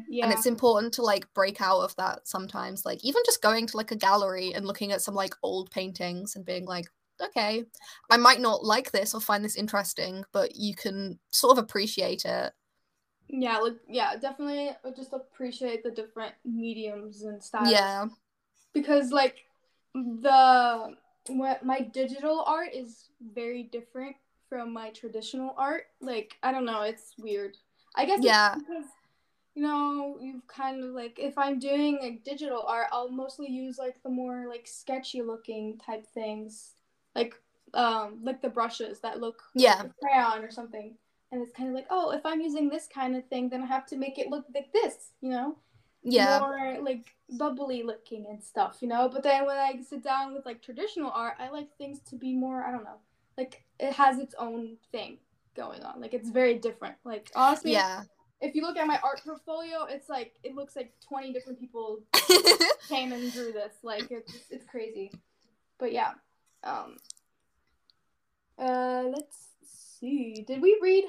Yeah. and it's important to like break out of that sometimes like even just going to like a gallery and looking at some like old paintings and being like okay i might not like this or find this interesting but you can sort of appreciate it. Yeah, like yeah, definitely just appreciate the different mediums and styles. yeah because like the what my digital art is very different from my traditional art. Like I don't know, it's weird. I guess Yeah. because you know you've kind of like if I'm doing like digital art, I'll mostly use like the more like sketchy looking type things, like um like the brushes that look Yeah. a crayon or something. and it's kind of like, oh, if I'm using this kind of thing, then I have to make it look like this, you know? Yeah. More like bubbly looking and stuff, you know? But then when I sit down with like traditional art, I like things to be more, I don't know, like it has its own thing going on. Like it's very different. Like honestly, Yeah. if you look at my art portfolio, it's like it looks like 20 different people *laughs* came and drew this. Like it's it's crazy. But yeah. Um uh let's see. Did we read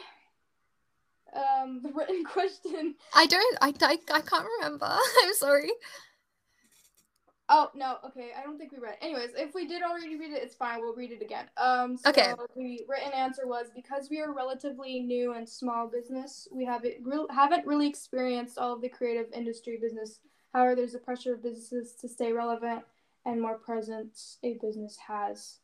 um the written *laughs* question? I don't. I, I, I can't remember. *laughs* I'm sorry. Oh no, okay, I don't think we read. It. Anyways, if we did already read it, it's fine. We'll read it again. Um, so Okay. The written answer was because we are relatively new and small business, we have it real haven't really experienced all of the creative industry business. However, there's a pressure of businesses to stay relevant and more presence a business has,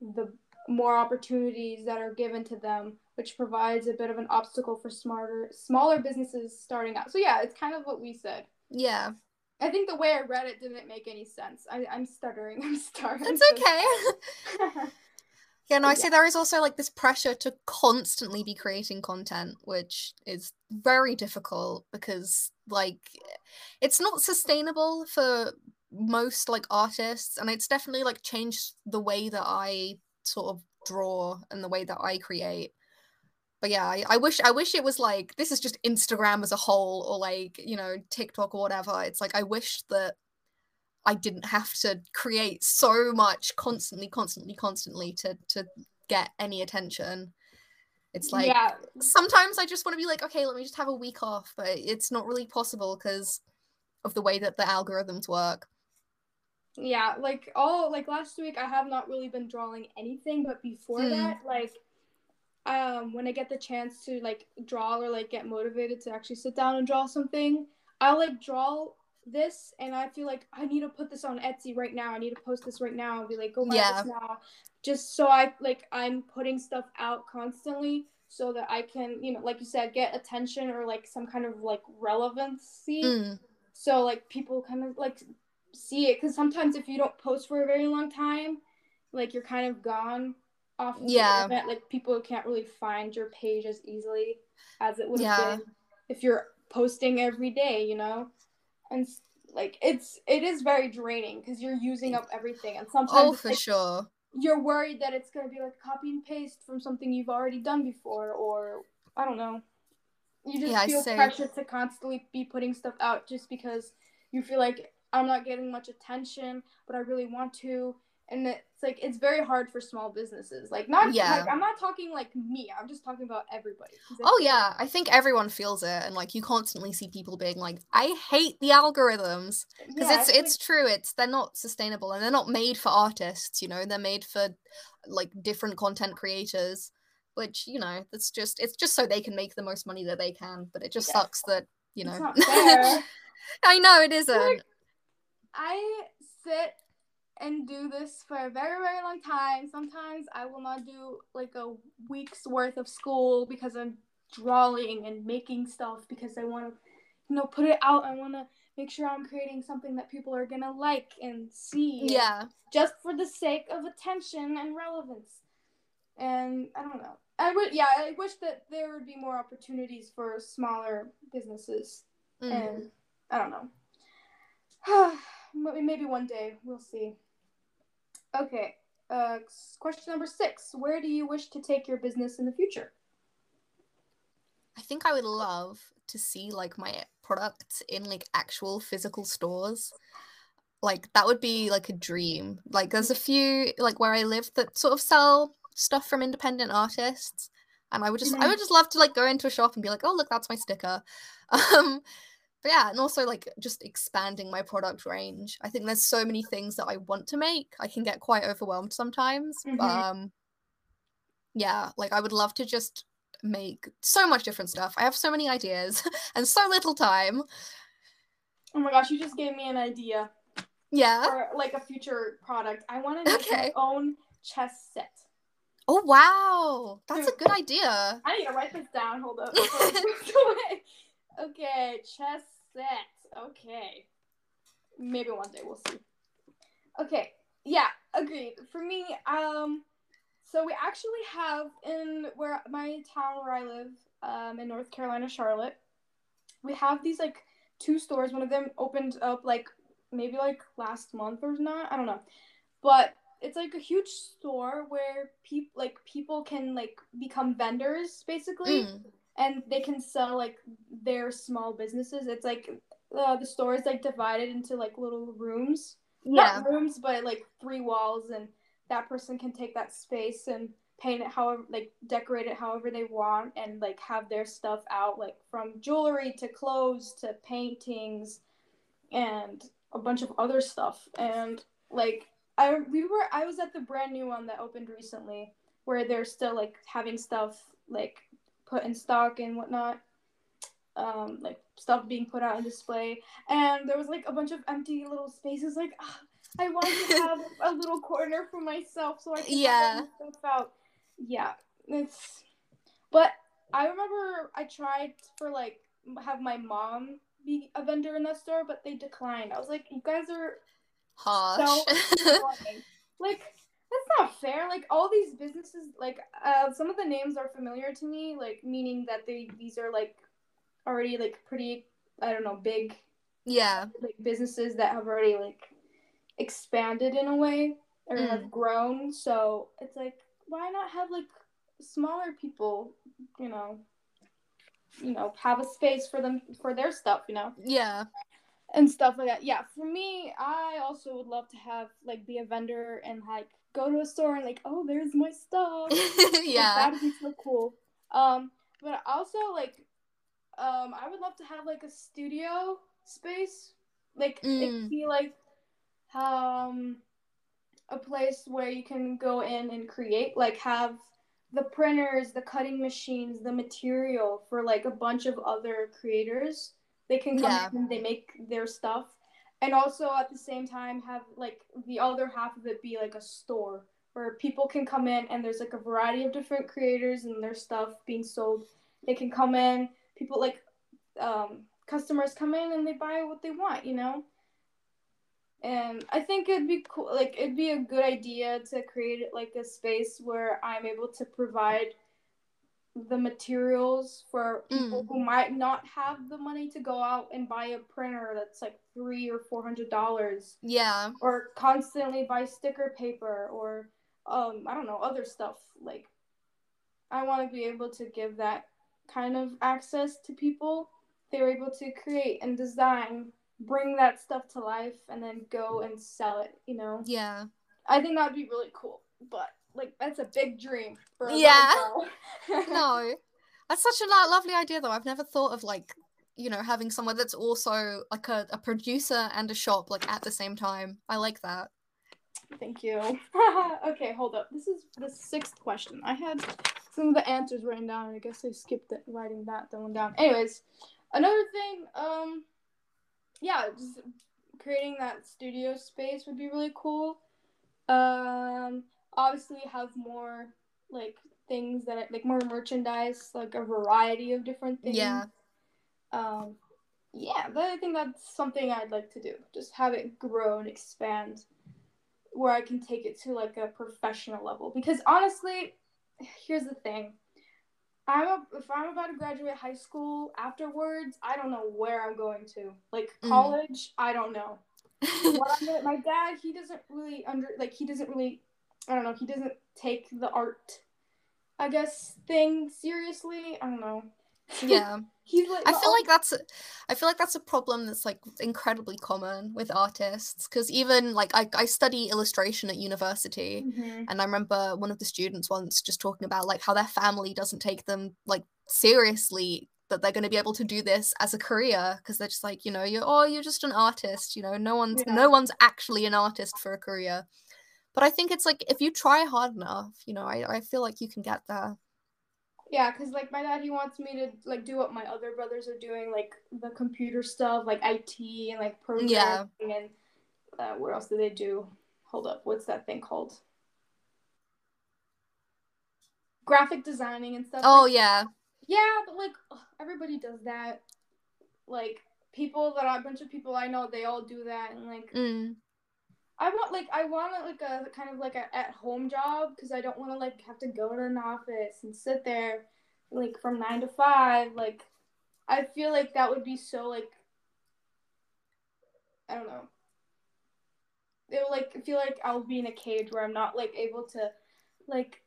the more opportunities that are given to them, which provides a bit of an obstacle for smarter, smaller businesses starting out. So yeah, it's kind of what we said. Yeah. I think the way I read it didn't make any sense. I, I'm stuttering. *laughs* I'm stuttering. It's okay. *laughs* Yeah, no, I Yeah. see there is also like this pressure to constantly be creating content, which is very difficult because like it's not sustainable for most like artists and it's definitely like changed the way that I sort of draw and the way that I create. But yeah, I, I wish I wish it was like this is just Instagram as a whole or like, you know, TikTok or whatever. It's like I wish that I didn't have to create so much constantly, constantly, constantly to to get any attention. It's like yeah, sometimes I just want to be like, okay, let me just have a week off, but it's not really possible because of the way that the algorithms work. yeah. Like all like last week, I have not really been drawing anything, but before Hmm. that, like, um, when I get the chance to like draw or like get motivated to actually sit down and draw something, I'll like draw this, and I feel like I need to put this on Etsy right now. I need to post this right now. and be like, go buy Yeah. this now, just so I like I'm putting stuff out constantly. So that I can, you know, like you said, get attention or like some kind of like relevancy. Mm, so like people kind of like see it because sometimes if you don't post for a very long time like you're kind of gone off of Yeah. internet like people can't really find your page as easily as it would have Yeah. been if you're posting every day you know and like it's it is very draining because you're using up everything and sometimes oh, for like, sure. you're worried that it's going to be like copy and paste from something you've already done before or i don't know you just Yeah, feel pressure to constantly be putting stuff out just because you feel like i'm not getting much attention but i really want to and it's like it's very hard for small businesses like not Yeah. like i'm not talking like me i'm just talking about everybody Oh yeah, I think everyone feels it, and like you constantly see people being like, "I hate the algorithms," because yeah, it's it's true. It's they're not sustainable, and they're not made for artists. You know, they're made for like different content creators, which you know, that's just it's just so they can make the most money that they can. But it just Yeah. sucks that you know. it's not *laughs* fair I know it isn't. I sit and do this for a very, very long time. Sometimes I will not do like a week's worth of school because I'm drawing and making stuff because I want to, you know, put it out. I want to make sure I'm creating something that people are going to like and see. Yeah, Just for the sake of attention and relevance. And I don't know. I would, yeah, I wish that there would be more opportunities for smaller businesses Mm. and I don't know. *sighs* Maybe maybe one day we'll see. Okay. Uh, question number six: Where do you wish to take your business in the future? I think I would love to see like my products in like actual physical stores. Like that would be like a dream. Like there's a few like where I live that sort of sell stuff from independent artists. And I would just I Mhm. would just love to like go into a shop and be like, oh look, that's my sticker. *laughs* Um but yeah, and also like just expanding my product range. I think there's so many things that I want to make. I can get quite overwhelmed sometimes. Mhm. Um yeah, like I would love to just make so much different stuff. I have so many ideas *laughs* and so little time. Oh my gosh, you just gave me an idea Yeah. for like a future product. I want to *laughs* make Okay. my own chess set. Oh wow, that's a good idea. I need to write this down. Hold up. *laughs* okay, chess set. Okay. Maybe one day we'll see. Okay. Yeah, agreed. For me, um, so we actually have in where my town where I live, um, in North Carolina, Charlotte, we have these like two stores. One of them opened up like maybe like last month or not. I don't know, but it's like a huge store where people like people can like become vendors basically, Mm. And they can sell like their small businesses. It's like uh, the store is like divided into like little rooms Yeah. not rooms, but like three walls, and that person can take that space and paint it however, like decorate it however they want, and like have their stuff out, like from jewelry to clothes to paintings, and a bunch of other stuff. And like I, we were, I was at the brand new one that opened recently, where they're still like having stuff like put in stock and whatnot. Um, like stuff being put out on display, and there was like a bunch of empty little spaces. Like, ah, I wanted to *laughs* have a little corner for myself so I could Yeah. have all my stuff out. Yeah, it's. But I remember I tried for like have my mom be a vendor in that store, but they declined. I was like, you guys are Harsh. annoying. *laughs* like that's not fair. Like all these businesses, like uh, some of the names are familiar to me, like meaning that they these are like already like pretty I don't know big yeah. like businesses that have already like expanded in a way or Mm. have grown. So it's like why not have like smaller people, you know, you know, have a space for them for their stuff, you know Yeah. And stuff like that. Yeah, for me, I also would love to have like be a vendor and like go to a store and like, oh, there's my stuff. *laughs* Like, yeah. that'd be so cool. Um, but also like, um, I would love to have like a studio space. Like it Mm. could be like, um, a place where you can go in and create. Like have the printers, the cutting machines, the material for like a bunch of other creators. They can come Yeah. in they make their stuff. And also at the same time have like the other half of it be like a store where people can come in and there's like a variety of different creators and their stuff being sold. They can come in, people like um, customers come in and they buy what they want, you know? And I think it'd be cool, like, it'd be a good idea to create like a space where I'm able to provide the materials for people who might not have the money to go out and buy a printer that's like three or four hundred dollars Yeah. or constantly buy sticker paper or um I don't know other stuff like I want to be able to give that kind of access to people they're able to create and design bring that stuff to life and then go and sell it you know Yeah. I think that'd be really cool but like that's a big dream for a Yeah. *laughs* No. That's such a lovely idea though. I've never thought of like, you know, having somewhere that's also like a, a producer and a shop like at the same time. I like that. Thank you. *laughs* okay, hold up. This is the sixth question. I had some of the answers written down, and I guess I skipped it, writing that one down. Anyways, another thing, um, yeah, just creating that studio space would be really cool. Um, obviously have more like things that I, like more merchandise, like a variety of different things. Yeah. Um, yeah, but I think that's something I'd like to do. Just have it grow and expand where I can take it to like a professional level. Because honestly, here's the thing. I'm a, if I'm about to graduate high school afterwards, I don't know where I'm going to. Like Mm. college, I don't know. What I'm gonna- my dad, he doesn't really under like he doesn't really I don't know, he doesn't take the art I guess thing seriously. I don't know. yeah. *laughs* He's like I feel art- like that's a, I feel like that's a problem that's like incredibly common with artists because even like I, I study illustration at university Mhm. and I remember one of the students once just talking about like how their family doesn't take them like seriously that they're going to be able to do this as a career because they're just like you know you're oh you're just an artist you know no one's Yeah. no one's actually an artist for a career but I think it's like if you try hard enough you know I, I feel like you can get there Yeah, cause like my dad, he wants me to like do what my other brothers are doing, like the computer stuff, like IT and like programming Yeah. and uh, what else do they do? Hold up, what's that thing called? Graphic designing and stuff. oh like- yeah yeah, but like ugh, everybody does that. Like people that are a bunch of people I know, they all do that, and like mm. I want like I want like a kind of like a at home job because I don't want to like have to go to an office and sit there like from nine to five. Like I feel like that would be so like I don't know. It will like feel like I'll be in a cage where I'm not like able to like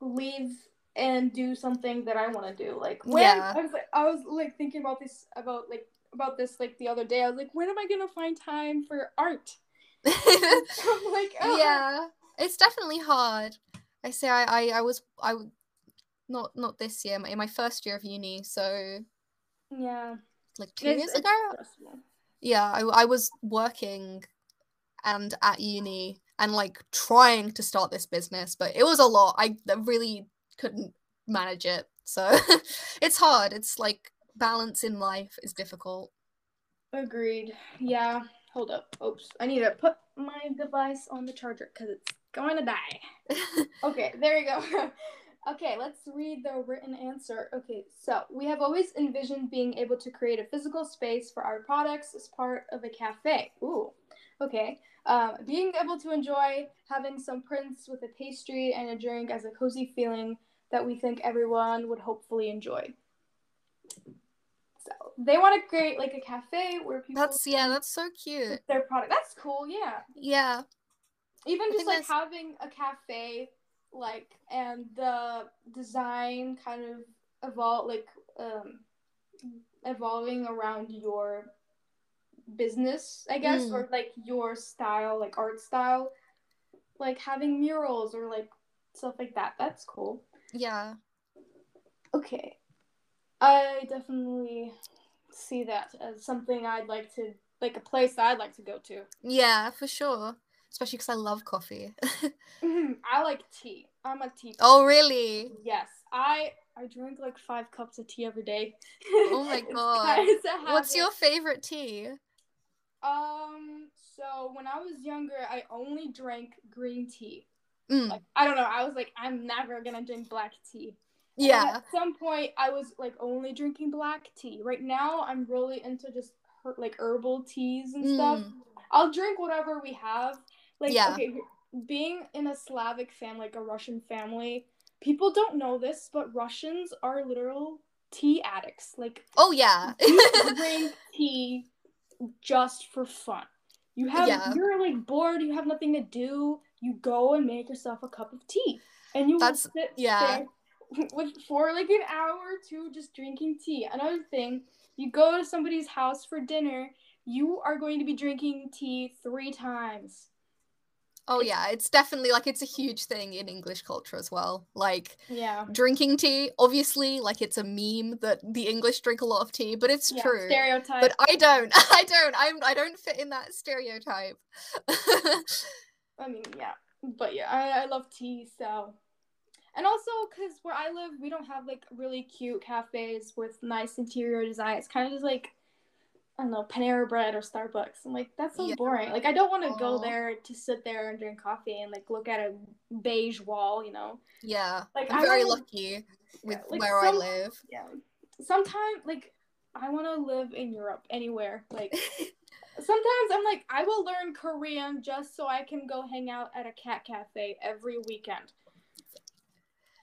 leave and do something that I want to do. Like when Yeah. I was like I was like thinking about this about like about this like the other day. I was like, when am I gonna find time for art? *laughs* *laughs* I'm like, oh. yeah it's definitely hard i say i i, I was i not not this year in my first year of uni so yeah. like two It's- years it's ago stressful. yeah I, I was working and at uni and like trying to start this business but it was a lot i really couldn't manage it so *laughs* it's hard it's like balance in life is difficult Agreed. Yeah. Hold up. Oops. I need to put my device on the charger because it's going to die. *laughs* Okay, there you go. *laughs* okay, let's read the written answer. Okay, so we have always envisioned being able to create a physical space for our products as part of a cafe. Ooh, okay. Um, being able to enjoy having some prints with a pastry and a drink as a cozy feeling that we think everyone would hopefully enjoy. So they want to create like a cafe where people that's yeah that's so cute their product. That's cool. Yeah yeah even I just like that's- having a cafe like and the design kind of evolve like um evolving around your business i guess Mm. or like your style like art style like having murals or like stuff like that that's cool yeah okay i definitely see that as something i'd like to like a place that i'd like to go to. Yeah for sure. Especially because i love coffee. *laughs* I like tea. I'm a tea oh really? Yes, I I drink like five cups of tea every day. Oh my *laughs* God. kind of a what's your favorite tea? Um? So when I was younger, I only drank green tea. Mm, Like I don't know, I was like, I'm never gonna drink black tea. And yeah At some point, I was like only drinking black tea. Right now, I'm really into just her- like herbal teas and stuff. Mm. I'll drink whatever we have. Like Yeah. okay, being in a Slavic family, like a Russian family, people don't know this, but Russians are literal tea addicts. Like oh yeah you *laughs* drink tea just for fun. You have Yeah. you're like bored, you have nothing to do, you go and make yourself a cup of tea. And you That's- will sit yeah. there *laughs* with for like an hour or two just drinking tea. Another thing, you go to somebody's house for dinner, you are going to be drinking tea three times. oh yeah it's definitely like it's a huge thing in english culture as well like Yeah. drinking tea obviously like it's a meme that the english drink a lot of tea but it's yeah. true Stereotype. but i don't *laughs* i don't i'm i don't fit in that stereotype *laughs* I mean, yeah, but yeah, I, I love tea, so. And also, because where I live, we don't have like really cute cafes with nice interior design. It's kind of just like, I don't know, Panera Bread or Starbucks. I'm like, that's so Yeah. boring. Like, I don't want to go there to sit there and drink coffee and like look at a beige wall, you know? yeah Like, i'm I very wanna- lucky with like, where i live Yeah. Sometimes, like, I want to live in Europe, anywhere. Like, *laughs* sometimes I'm like, I will learn Korean just so I can go hang out at a cat cafe every weekend.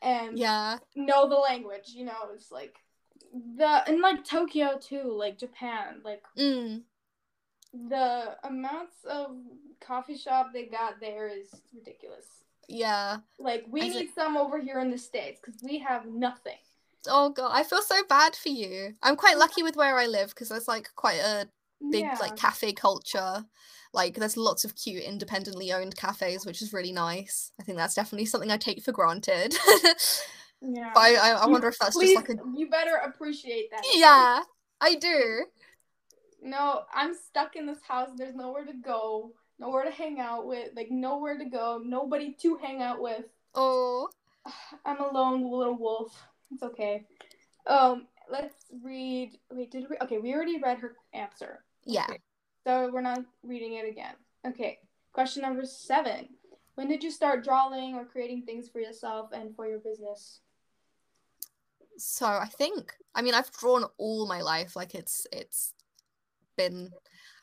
And yeah know the language, you know, it's like the and like Tokyo too, like Japan, like mm. the amounts of coffee shop they got there is ridiculous. yeah Like we I need some over here in the states because we have nothing. oh god i feel so bad for you i'm quite *laughs* lucky with where i live because there's like quite a big yeah. like cafe culture like there's lots of cute independently owned cafes which is really nice i think that's definitely something i take for granted *laughs* yeah. but I, I, wonder if that's Please, just like a you better appreciate that. yeah i do No, I'm stuck in this house. There's nowhere to go, nowhere to hang out with, like nowhere to go, nobody to hang out with. oh *sighs* I'm a lone little wolf. It's okay. Um, let's read. Wait, did we? Okay, we already read her answer. yeah Okay, So we're not reading it again. Okay. Question number seven. When did you start drawing or creating things for yourself and for your business? so i think i mean i've drawn all my life like it's it's been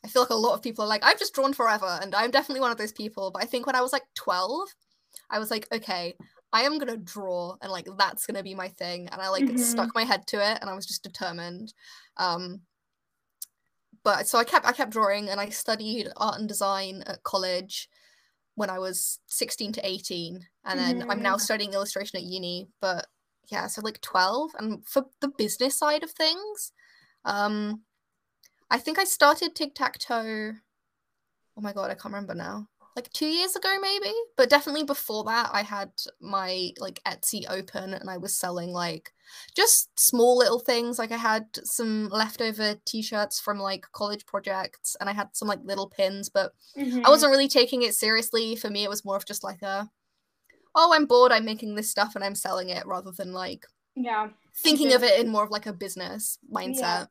I feel like a lot of people are like, I've just drawn forever, and I'm definitely one of those people. But I think when I was like 12, I was like, okay, I am gonna draw, and like that's gonna be my thing. And I like Mhm. stuck my head to it, and I was just determined. Um, but so I kept I kept drawing, and I studied art and design at college when I was 16 to 18, and then I'm now Mhm. studying illustration at uni. But yeah, so like 12, and for the business side of things, um, I think I started tic tac toe. Oh my god, I can't remember now. Like two years ago, maybe, but definitely before that, I had my like Etsy open and I was selling like just small little things. Like I had some leftover t-shirts from like college projects, and I had some like little pins, but Mhm. I wasn't really taking it seriously. For me, it was more of just like a, oh, I'm bored. I'm making this stuff and I'm selling it, rather than like Yeah. thinking Yeah. of it in more of like a business mindset.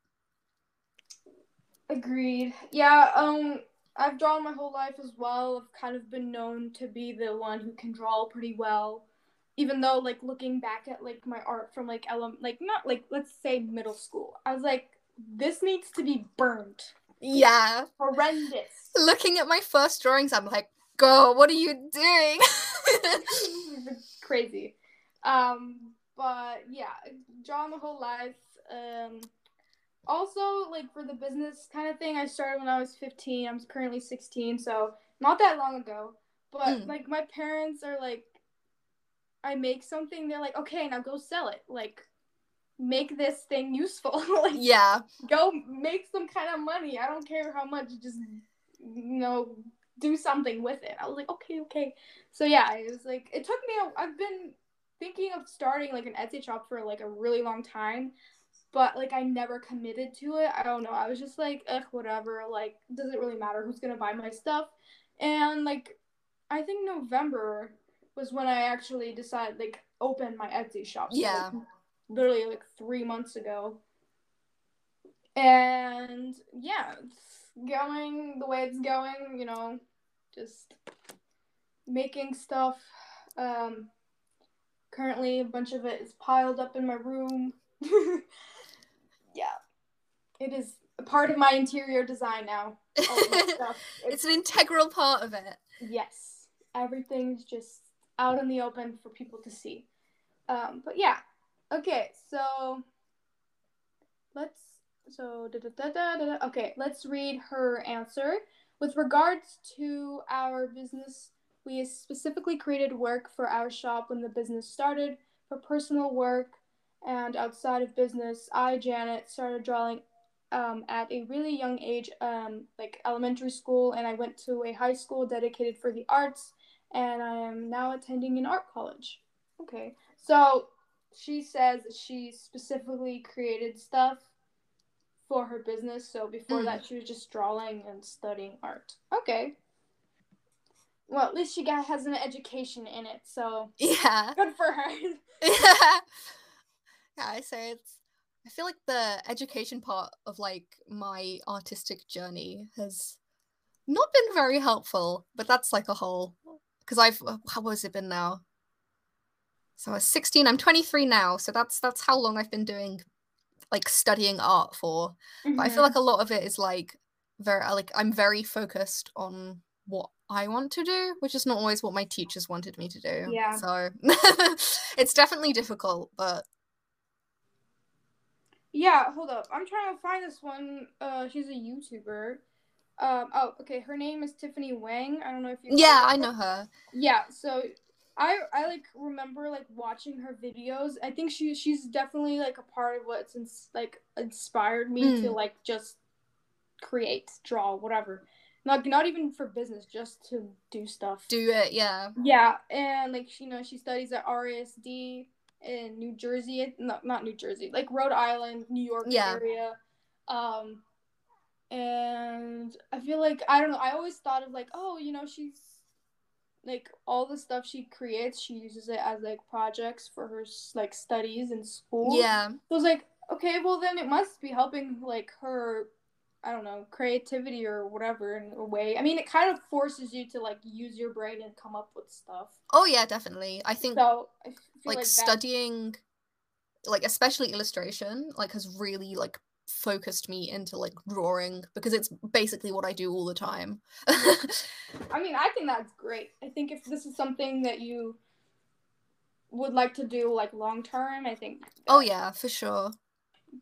Agreed. Yeah, um I've drawn my whole life as well. I've kind of been known to be the one who can draw pretty well. Even though like looking back at like my art from like ele- like not like let's say middle school. I was like this needs to be burned. Yeah. Horrendous. Looking at my first drawings, I'm like, girl, what are you doing? *laughs* Crazy. Um but yeah, drawn my whole life. Um also like for the business kind of thing i started when i was 15 i'm currently 16 so not that long ago. But Mm. like my parents are like i make something they're like okay now go sell it. Like make this thing useful. *laughs* Like yeah. go make some kind of money. I don't care how much just you know do something with it. I was like okay okay. So yeah it was like it took me a, i've been thinking of starting like an etsy shop for like a really long time but like I never committed to it. I don't know. I was just like, ugh, whatever. Like, does it really matter who's gonna buy my stuff? And like, I think November was when I actually decided like open my Etsy shop. So, Yeah. like, literally like three months ago. And yeah, it's going the way it's going. You know, just making stuff. Um, currently, a bunch of it is piled up in my room. *laughs* yeah, it is a part of my interior design now. All of my *laughs* stuff. it's an integral part of it. yes, everything's just out in the open for people to see. Um, but yeah, okay, so let's so da, da, da. okay, let's read her answer. With regards to our business, we specifically created work for our shop when the business started for personal work and outside of business. I, Janet, started drawing um, at a really young age, um, like elementary school, and I went to a high school dedicated for the arts, and I am now attending an art college. Okay, so she says she specifically created stuff for her business. So before Mm. that, she was just drawing and studying art. Okay. Well, at least she got has an education in it, so Yeah. good for her. yeah, *laughs* *laughs* I say it's. I feel like the education part of like my artistic journey has not been very helpful, but that's like a whole. Because I've uh, how has it been now? So I was sixteen. I'm 23 now, so that's that's how long I've been doing, like studying art for. But I feel like a lot of it is like very like I'm very focused on what I want to do, which is not always what my teachers wanted me to do. Yeah. So *laughs* it's definitely difficult, but Yeah, hold up. I'm trying to find this one. Uh, she's a YouTuber. Um, oh, okay. Her name is Tiffany Weng. I don't know if you. yeah, I know her. Yeah, so I I like remember like watching her videos. I think she she's definitely like a part of what's like inspired me to Mm. like just create, draw, whatever. Not not even for business, just to do stuff. Do it, yeah. Yeah, and like she, you know, she studies at RISD in New Jersey. No, not New Jersey, like Rhode Island, New York Yeah. area. Um, and I feel like I don't know. I always thought of like, oh, you know, she's like all the stuff she creates, she uses it as like projects for her like studies in school. Yeah. So I was like, okay, well then it must be helping like her, I don't know, creativity or whatever in a way. I mean, it kind of forces you to like use your brain and come up with stuff. Oh yeah, definitely. I think So I feel like, like, that- studying like especially illustration like has really like focused me into like drawing because it's basically what I do all the time. I mean, I think that's great. I think if this is something that you would like to do like long term, I think Oh yeah, for sure.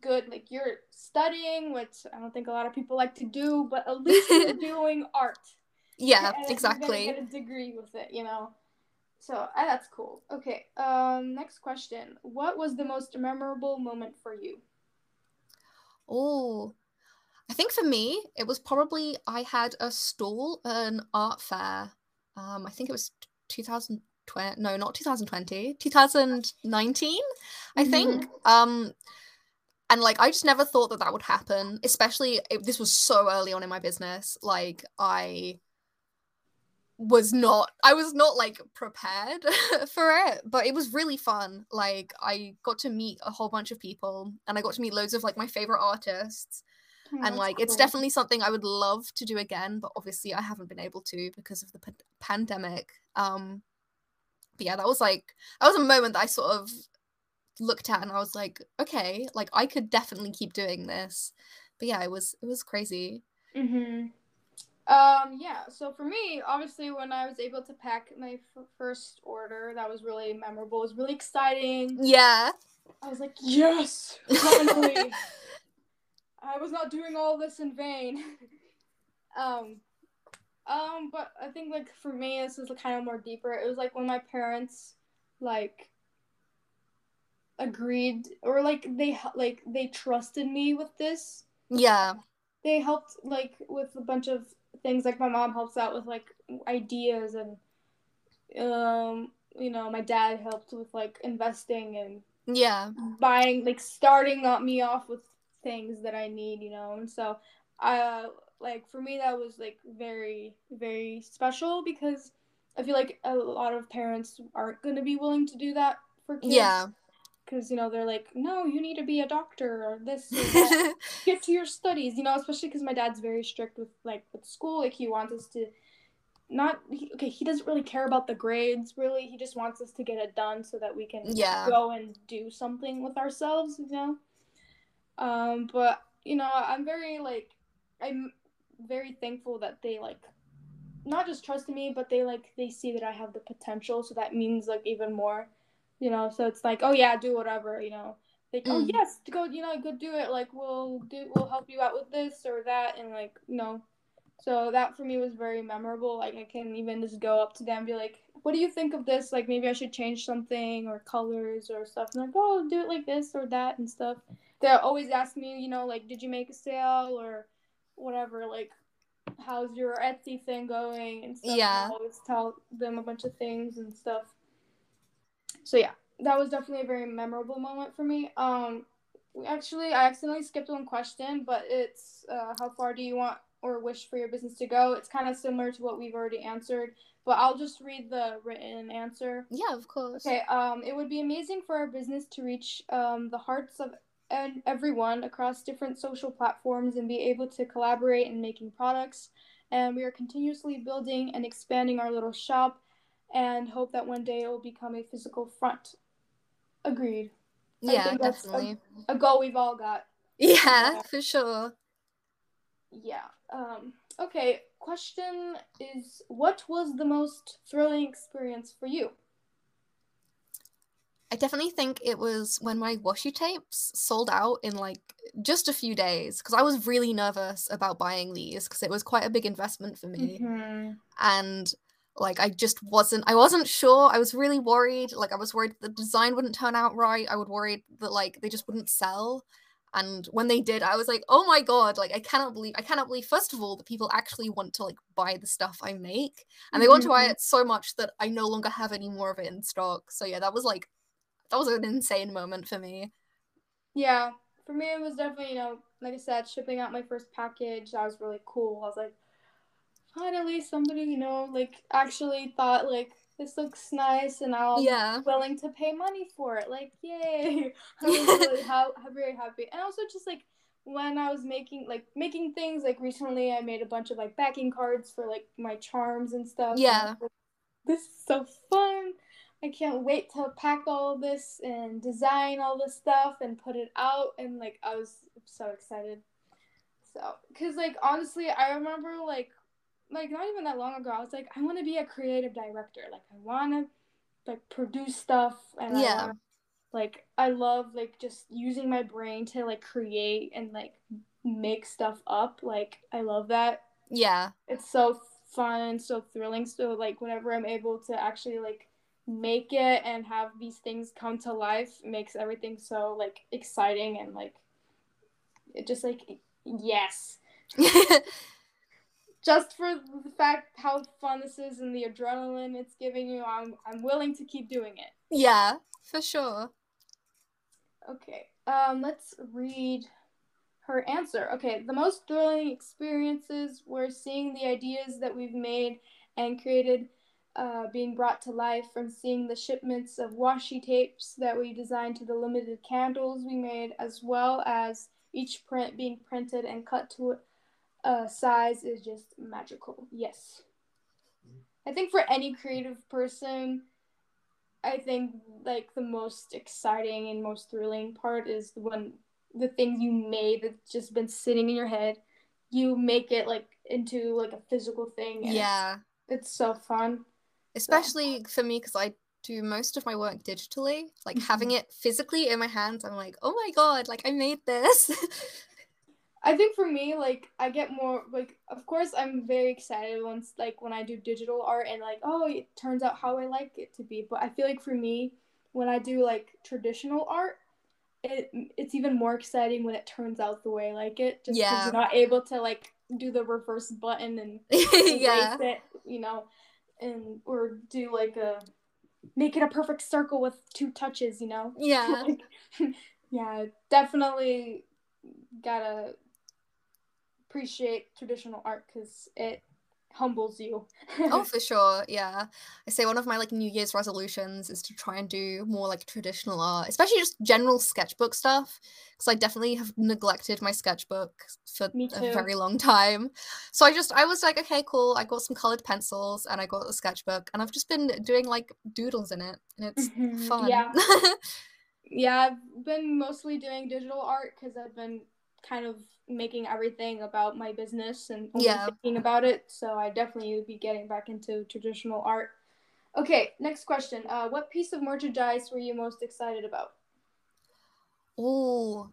Good, like you're studying, which I don't think a lot of people like to do, but at least you're *laughs* doing art. Yeah, And exactly. Get a degree with it, you know. So uh, that's cool. Okay. Um. Next question. What was the most memorable moment for you? Oh, I think for me, it was probably I had a stall at an art fair. Um, I think it was 2020. No, not 2020. 2019, I think. Um, and like I just never thought that that would happen. Especially if this was so early on in my business. Like I was not I was not like prepared *laughs* for it, but it was really fun. Like I got to meet a whole bunch of people and I got to meet loads of like my favorite artists. Oh, and like it's definitely something I would love to do again, but obviously I haven't been able to because of the pan- pandemic. Um but yeah, that was like that was a moment that I sort of looked at and I was like, okay, like I could definitely keep doing this. But yeah, it was it was crazy. Mhm. Um. Yeah. So for me, obviously, when I was able to pack my f- first order, that was really memorable. It was really exciting. Yeah. I was like, yes, finally. *laughs* I was not doing all this in vain. *laughs* um. Um. But I think like for me, this is kind of more deeper. It was like when my parents, like. Agreed or like they like they trusted me with this Yeah. they helped like with a bunch of things like my mom helps out with like ideas and um you know my dad helped with like investing and Yeah. buying like starting me off with things that I need you know and so uh like for me that was like very very special because I feel like a lot of parents aren't going to be willing to do that for kids Yeah. Because you know they're like no you need to be a doctor or this or that. *laughs* Get to your studies you know especially because my dad's very strict with like with school like he wants us to not he, okay he doesn't really care about the grades really. He just wants us to get it done so that we can Yeah. go and do something with ourselves you know? Um but you know i'm very like i'm very thankful that they like not just trust me but they like they see that i have the potential so that means like even more you know so it's like oh yeah do whatever you know. Like oh Mm. yes go you know go do it. Like we'll do we'll help you out with this or that and like you know so that for me was very memorable. Like i can even just go up to them and be like what do you think of this? Like maybe i should change something or colors or stuff. And like oh do it like this or that and stuff. They always ask me you know like did you make a sale or whatever? Like how's your etsy thing going and stuff? Yeah. and I always tell them a bunch of things and stuff so yeah that was definitely a very memorable moment for me um we actually i accidentally skipped one question but it's uh, how far do you want or wish for your business to go it's kind of similar to what we've already answered but i'll just read the written answer yeah, of course. Okay, um, it would be amazing for our business to reach um, the hearts of and everyone across different social platforms and be able to collaborate in making products. And we are continuously building and expanding our little shop and hope that one day it will become a physical front. Agreed. Yeah, that's a- definitely. A goal we've all got. Yeah, for sure. Yeah. Um, okay, question is what was the most thrilling experience for you? I definitely think it was when my washi tapes sold out in like just a few days because I was really nervous about buying these because it was quite a big investment for me. Mm-hmm. and like I just wasn't I wasn't sure. I was really worried. Like I was worried the design wouldn't turn out right. I would worried that like they just wouldn't sell. And when they did, I was like, "Oh my god, like I cannot believe I cannot believe first of all that people actually want to like buy the stuff I make. And they want to buy Mhm. it so much that I no longer have any more of it in stock." So yeah, that was like that was an insane moment for me. Yeah, for me it was definitely, you know, like I said, shipping out my first package. That was really cool. I was like, finally somebody, you know, like actually thought like this looks nice and I'm Yeah. willing to pay money for it. Like, yay. *laughs* *laughs* I was really ha- very happy. And also just like when I was making like making things like recently I made a bunch of like backing cards for like my charms and stuff. Yeah. like, this is so fun. I can't wait to pack all this and design all this stuff and put it out. And like, I was so excited. So, cause like honestly, I remember like, like not even that long ago, I was like, I want to be a creative director. Like, I want to like produce stuff and I Yeah. wanna, like I love like just using my brain to like create and like make stuff up. Like I love that. Yeah. It's so fun and so thrilling. So like whenever I'm able to actually like make it and have these things come to life makes everything so like exciting and like it just like yes *laughs* just for the fact how fun this is and the adrenaline it's giving you i'm i'm willing to keep doing it yeah, for sure. okay um let's read her answer okay the most thrilling experiences were seeing the ideas that we've made and created uh, being brought to life from seeing the shipments of washi tapes that we designed to the limited candles we made as well as each print being printed and cut to a size is just magical yes i think for any creative person i think like the most exciting and most thrilling part is when the things you made that's just been sitting in your head you make it like into like a physical thing Yeah. it's, it's so fun Especially for me, because I do most of my work digitally. Like having mm-hmm. it physically in my hands, I'm like, oh my god, like I made this. *laughs* I think for me, like I get more like of course I'm very excited once like when I do digital art and like oh it turns out how I like it to be. But I feel like for me, when I do like traditional art, it it's even more exciting when it turns out the way I like it. Just Yeah. you're not able to like do the reverse button and *laughs* yeah. it, you know, and or do like a make it a perfect circle with two touches, you know. Yeah. *laughs* Like, *laughs* yeah, definitely gotta appreciate traditional art because it humbles you. oh, *laughs* for sure. Yeah. I say one of my like New Year's resolutions is to try and do more like traditional art, especially just general sketchbook stuff. Because I definitely have neglected my sketchbook for a very long time. So I just, I was like, okay, cool. I got some colored pencils and I got a sketchbook and I've just been doing like doodles in it and it's Mhm, fun. Yeah, *laughs* yeah. I've been mostly doing digital art because I've been kind of making everything about my business and only Yeah. thinking about it. So I definitely would be getting back into traditional art. Okay, next question. Uh, what piece of merchandise were you most excited about? Oh,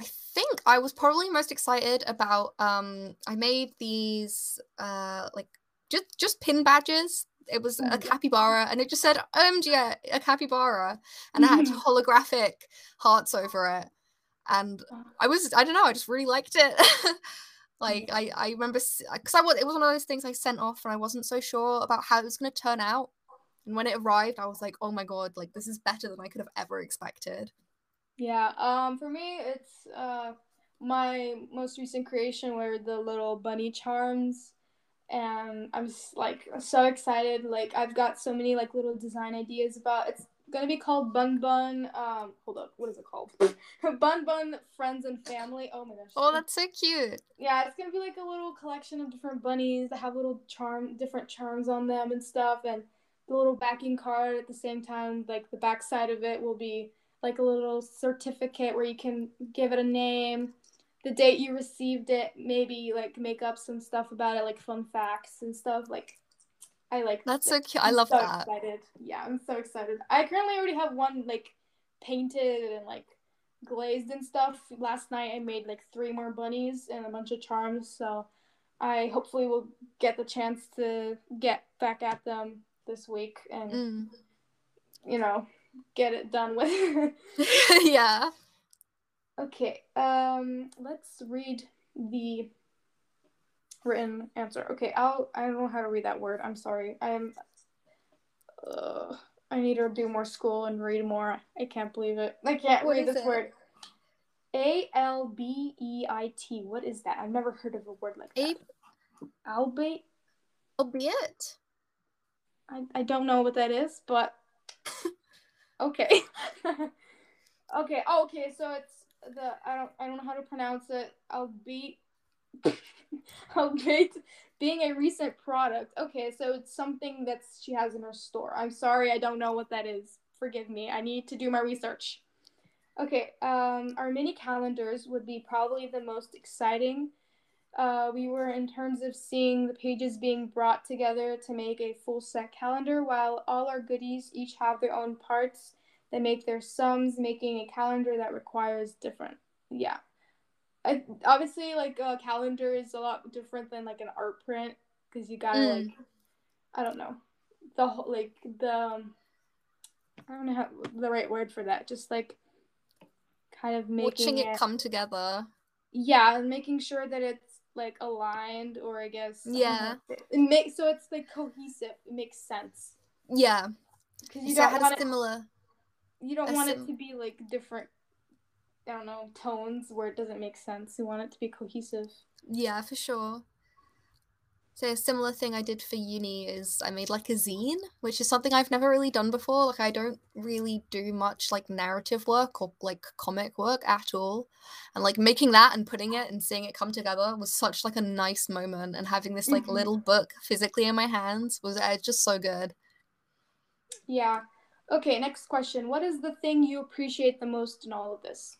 I think I was probably most excited about um I made these uh like just just pin badges. It was a Mhm. capybara and it just said OMG a capybara and it had Mhm. holographic hearts over it. And I was I don't know, I just really liked it. *laughs* like I I remember cuz I was it was one of those things I sent off and I wasn't so sure about how it was going to turn out. And when it arrived, I was like, "Oh my god, like this is better than I could have ever expected." Yeah, um, for me, it's uh, my most recent creation were the little bunny charms, and I'm like so excited. Like I've got so many like little design ideas about. It's gonna be called Bun Bun. Um, hold up, what is it called? *laughs* Bun Bun Friends and Family. Oh my gosh. Oh, that's so cute. Yeah, it's gonna be like a little collection of different bunnies that have little charm, different charms on them and stuff, and the little backing card at the same time. Like the back side of it will be like a little certificate where you can give it a name, the date you received it, maybe like make up some stuff about it, like fun facts and stuff. Like, I like. That's so cute. I I'm love so that. Excited. Yeah, I'm so excited. I currently already have one like painted and like glazed and stuff. Last night I made like three more bunnies and a bunch of charms, so I hopefully will get the chance to get back at them this week and Mm. you know get it done with. *laughs* yeah. okay, um, let's read the written answer. Okay, I'll. I don't know how to read that word. I'm sorry. I'm. Uh, I need to do more school and read more. I can't believe it. I can't What read this it? word. A L B E I T. What is that? I've never heard of a word like that. A Albeit. albeit. I, I don't know what that is, but *laughs* okay. *laughs* okay. Oh, okay. So it's the I don't I don't know how to pronounce it. Albeit. *laughs* albeit being a recent product. Okay, so it's something that she has in her store. I'm sorry, I don't know what that is. Forgive me. I need to do my research. Okay, um, our mini calendars would be probably the most exciting. Uh, we were in terms of seeing the pages being brought together to make a full set calendar, while all our goodies each have their own parts that make their sums, making a calendar that requires different. Yeah. I, obviously, like a calendar is a lot different than like an art print because you gotta Mm. like, I don't know, the whole like the um, I don't know how the right word for that. Just like kind of making Watching it it, come together. yeah, and making sure that it's like aligned or I guess Yeah. know, it makes so it's like cohesive. It makes sense Yeah. because you so don't want a it, similar. you don't want sim- it to be like different. I don't know tones where it doesn't make sense. You want it to be cohesive. Yeah, for sure. So a similar thing I did for uni is I made like a zine, which is something I've never really done before. Like I don't really do much like narrative work or like comic work at all. And like making that and putting it and seeing it come together was such like a nice moment and having this like Mhm. little book physically in my hands was uh, just so good. Yeah. Okay, next question. What is the thing you appreciate the most in all of this?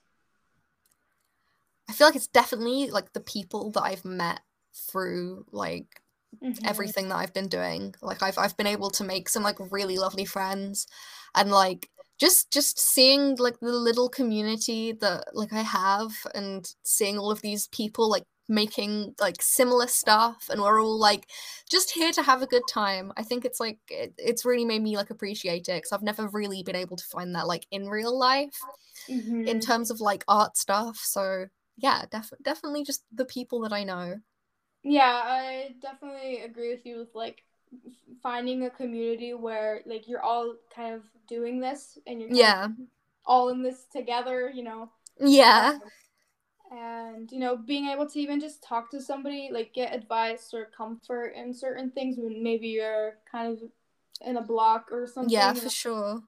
I feel like it's definitely like the people that I've met through like Mhm. everything that I've been doing. Like I've I've been able to make some like really lovely friends and like just just seeing like the little community that like I have and seeing all of these people like making like similar stuff and we're all like just here to have a good time. I think it's like it, it's really made me like appreciate it because I've never really been able to find that like in real life Mhm. in terms of like art stuff. So yeah, def- definitely just the people that I know. Yeah, I definitely agree with you with like finding a community where like you're all kind of doing this and you're Yeah. all in this together, you know. Yeah. Um, and you know, being able to even just talk to somebody, like get advice or comfort in certain things when maybe you're kind of in a block or something. Yeah, for know. sure.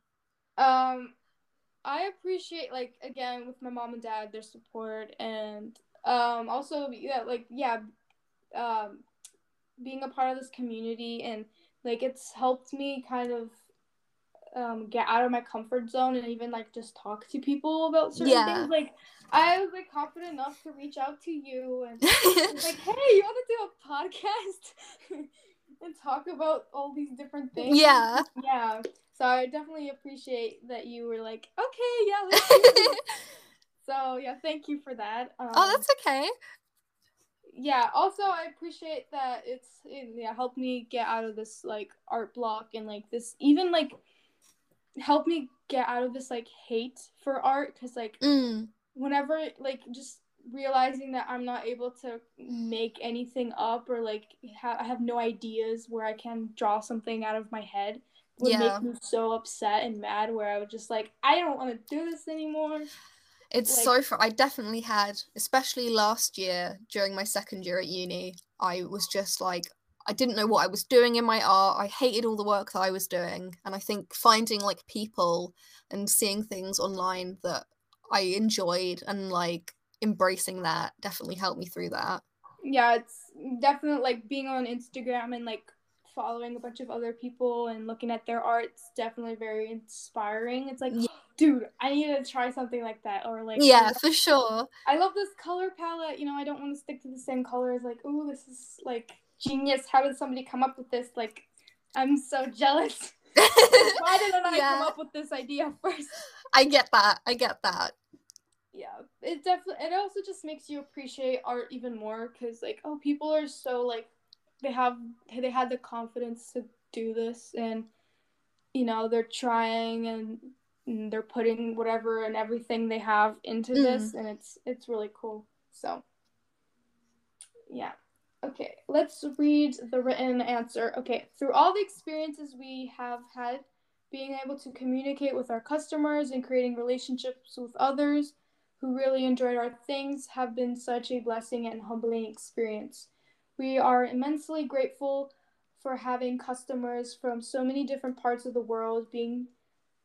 Um, I appreciate like again with my mom and dad their support and um also yeah like yeah um being a part of this community and like it's helped me kind of um get out of my comfort zone and even like just talk to people about certain Yeah. things like I was like confident enough to reach out to you and *laughs* like hey you want to do a podcast *laughs* and talk about all these different things yeah. yeah. So I definitely appreciate that you were like, okay, yeah, let's do this. *laughs* so yeah, thank you for that. Um, oh, that's okay. yeah. Also, I appreciate that it's it, yeah helped me get out of this like art block and like this even like helped me get out of this like hate for art because like Mm. whenever like just realizing that I'm not able to make anything up or like ha- I have no ideas where I can draw something out of my head would Yeah. make me so upset and mad where I would just like I don't want to do this anymore. It's Like- so fr- I definitely had, especially last year during my second year at uni, I was just like I didn't know what I was doing in my art. I hated all the work that I was doing, and I think finding like people and seeing things online that I enjoyed and like embracing that definitely helped me through that. Yeah, it's definitely like being on Instagram and like following a bunch of other people and looking at their art. It's definitely very inspiring. It's like, Yeah. dude, I need to try something like that or like Yeah, for sure. I love this color palette. You know, I don't want to stick to the same colors. Like, oh, this is like genius. How did somebody come up with this? Like, I'm so *laughs* jealous. *laughs* Why didn't I Yeah. come up with this idea *laughs* first? I get that. I get that. Yeah, it definitely. It also just makes you appreciate art even more because, like, oh, people are so like, they have they had the confidence to do this, and you know they're trying and, and they're putting whatever and everything they have into Mm. this, and it's it's really cool. So, yeah. Okay, let's read the written answer. Okay, through all the experiences we have had, being able to communicate with our customers and creating relationships with others who really enjoyed our things have been such a blessing and humbling experience. We are immensely grateful for having customers from so many different parts of the world being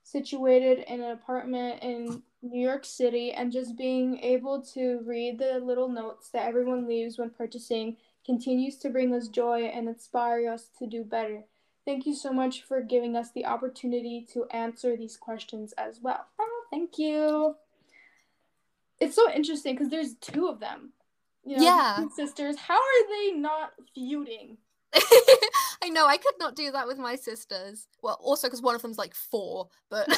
situated in an apartment in New York City and just being able to read the little notes that everyone leaves when purchasing continues to bring us joy and inspire us to do better. Thank you so much for giving us the opportunity to answer these questions as well. Oh, thank you. It's so interesting because there's two of them. You know, Yeah. sisters. How are they not feuding? *laughs* I know I could not do that with my sisters. Well, also because one of them's like four, but *laughs* *laughs*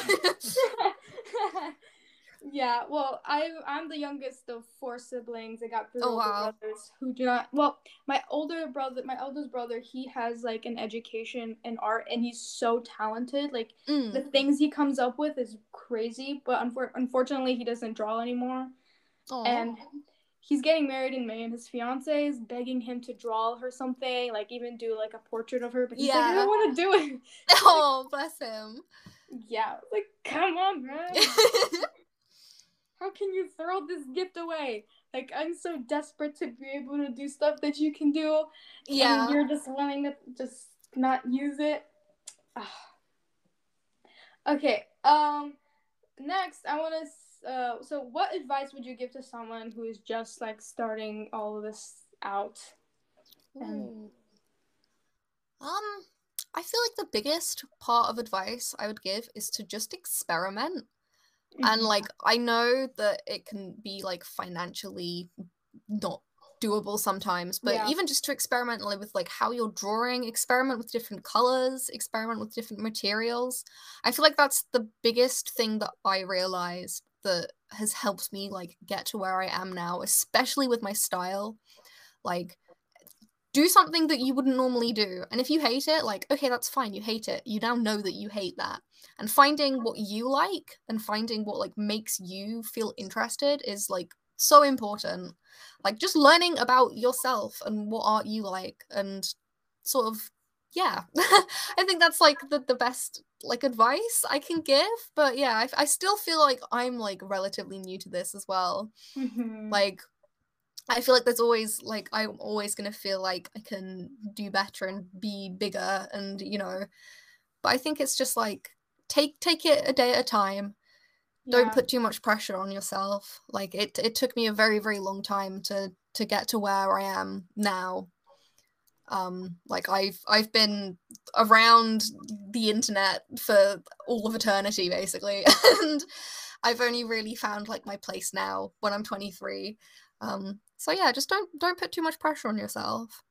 yeah, well, I I'm the youngest of four siblings. I got three Oh, older wow. brothers who do not. Well, my older brother, my eldest brother, he has like an education in art, and he's so talented. Like Mm, the things he comes up with is crazy. But unfor- unfortunately, he doesn't draw anymore, and he's getting married in May, and his fiance is begging him to draw her something, like even do like a portrait of her. But he's like, I don't want to do it. *laughs* oh, bless him. Yeah, like come on, man. *laughs* How can you throw this gift away? Like I'm so desperate to be able to do stuff that you can do, yeah. and you're just wanting to just not use it. Ah. okay. Um. Next, I want to. Uh. So, what advice would you give to someone who is just like starting all of this out? Ooh. Um, I feel like the biggest part of advice I would give is to just experiment. And Mhm. like I know that it can be like financially not doable sometimes, but Yeah. even just to experiment with like how you're drawing, experiment with different colors, experiment with different materials. I feel like that's the biggest thing that I realized that has helped me like get to where I am now, especially with my style. Like do something that you wouldn't normally do. And if you hate it, like, okay, that's fine. You hate it. You now know that you hate that. And finding what you like and finding what like makes you feel interested is like so important. Like just learning about yourself and what art you like and sort of yeah. *laughs* I think that's like the, the best like advice I can give. But yeah, I, I still feel like I'm like relatively new to this as well Mhm. like I feel like there's always like I'm always gonna feel like I can do better and be bigger and you know but I think it's just like take take it a day at a time. Don't put too much pressure on yourself. Like it it took me a very very long time to to get to where I am now. Um like I've I've been around the internet for all of eternity basically. *laughs* And I've only really found like my place now when I'm 23 um so yeah just don't don't put too much pressure on yourself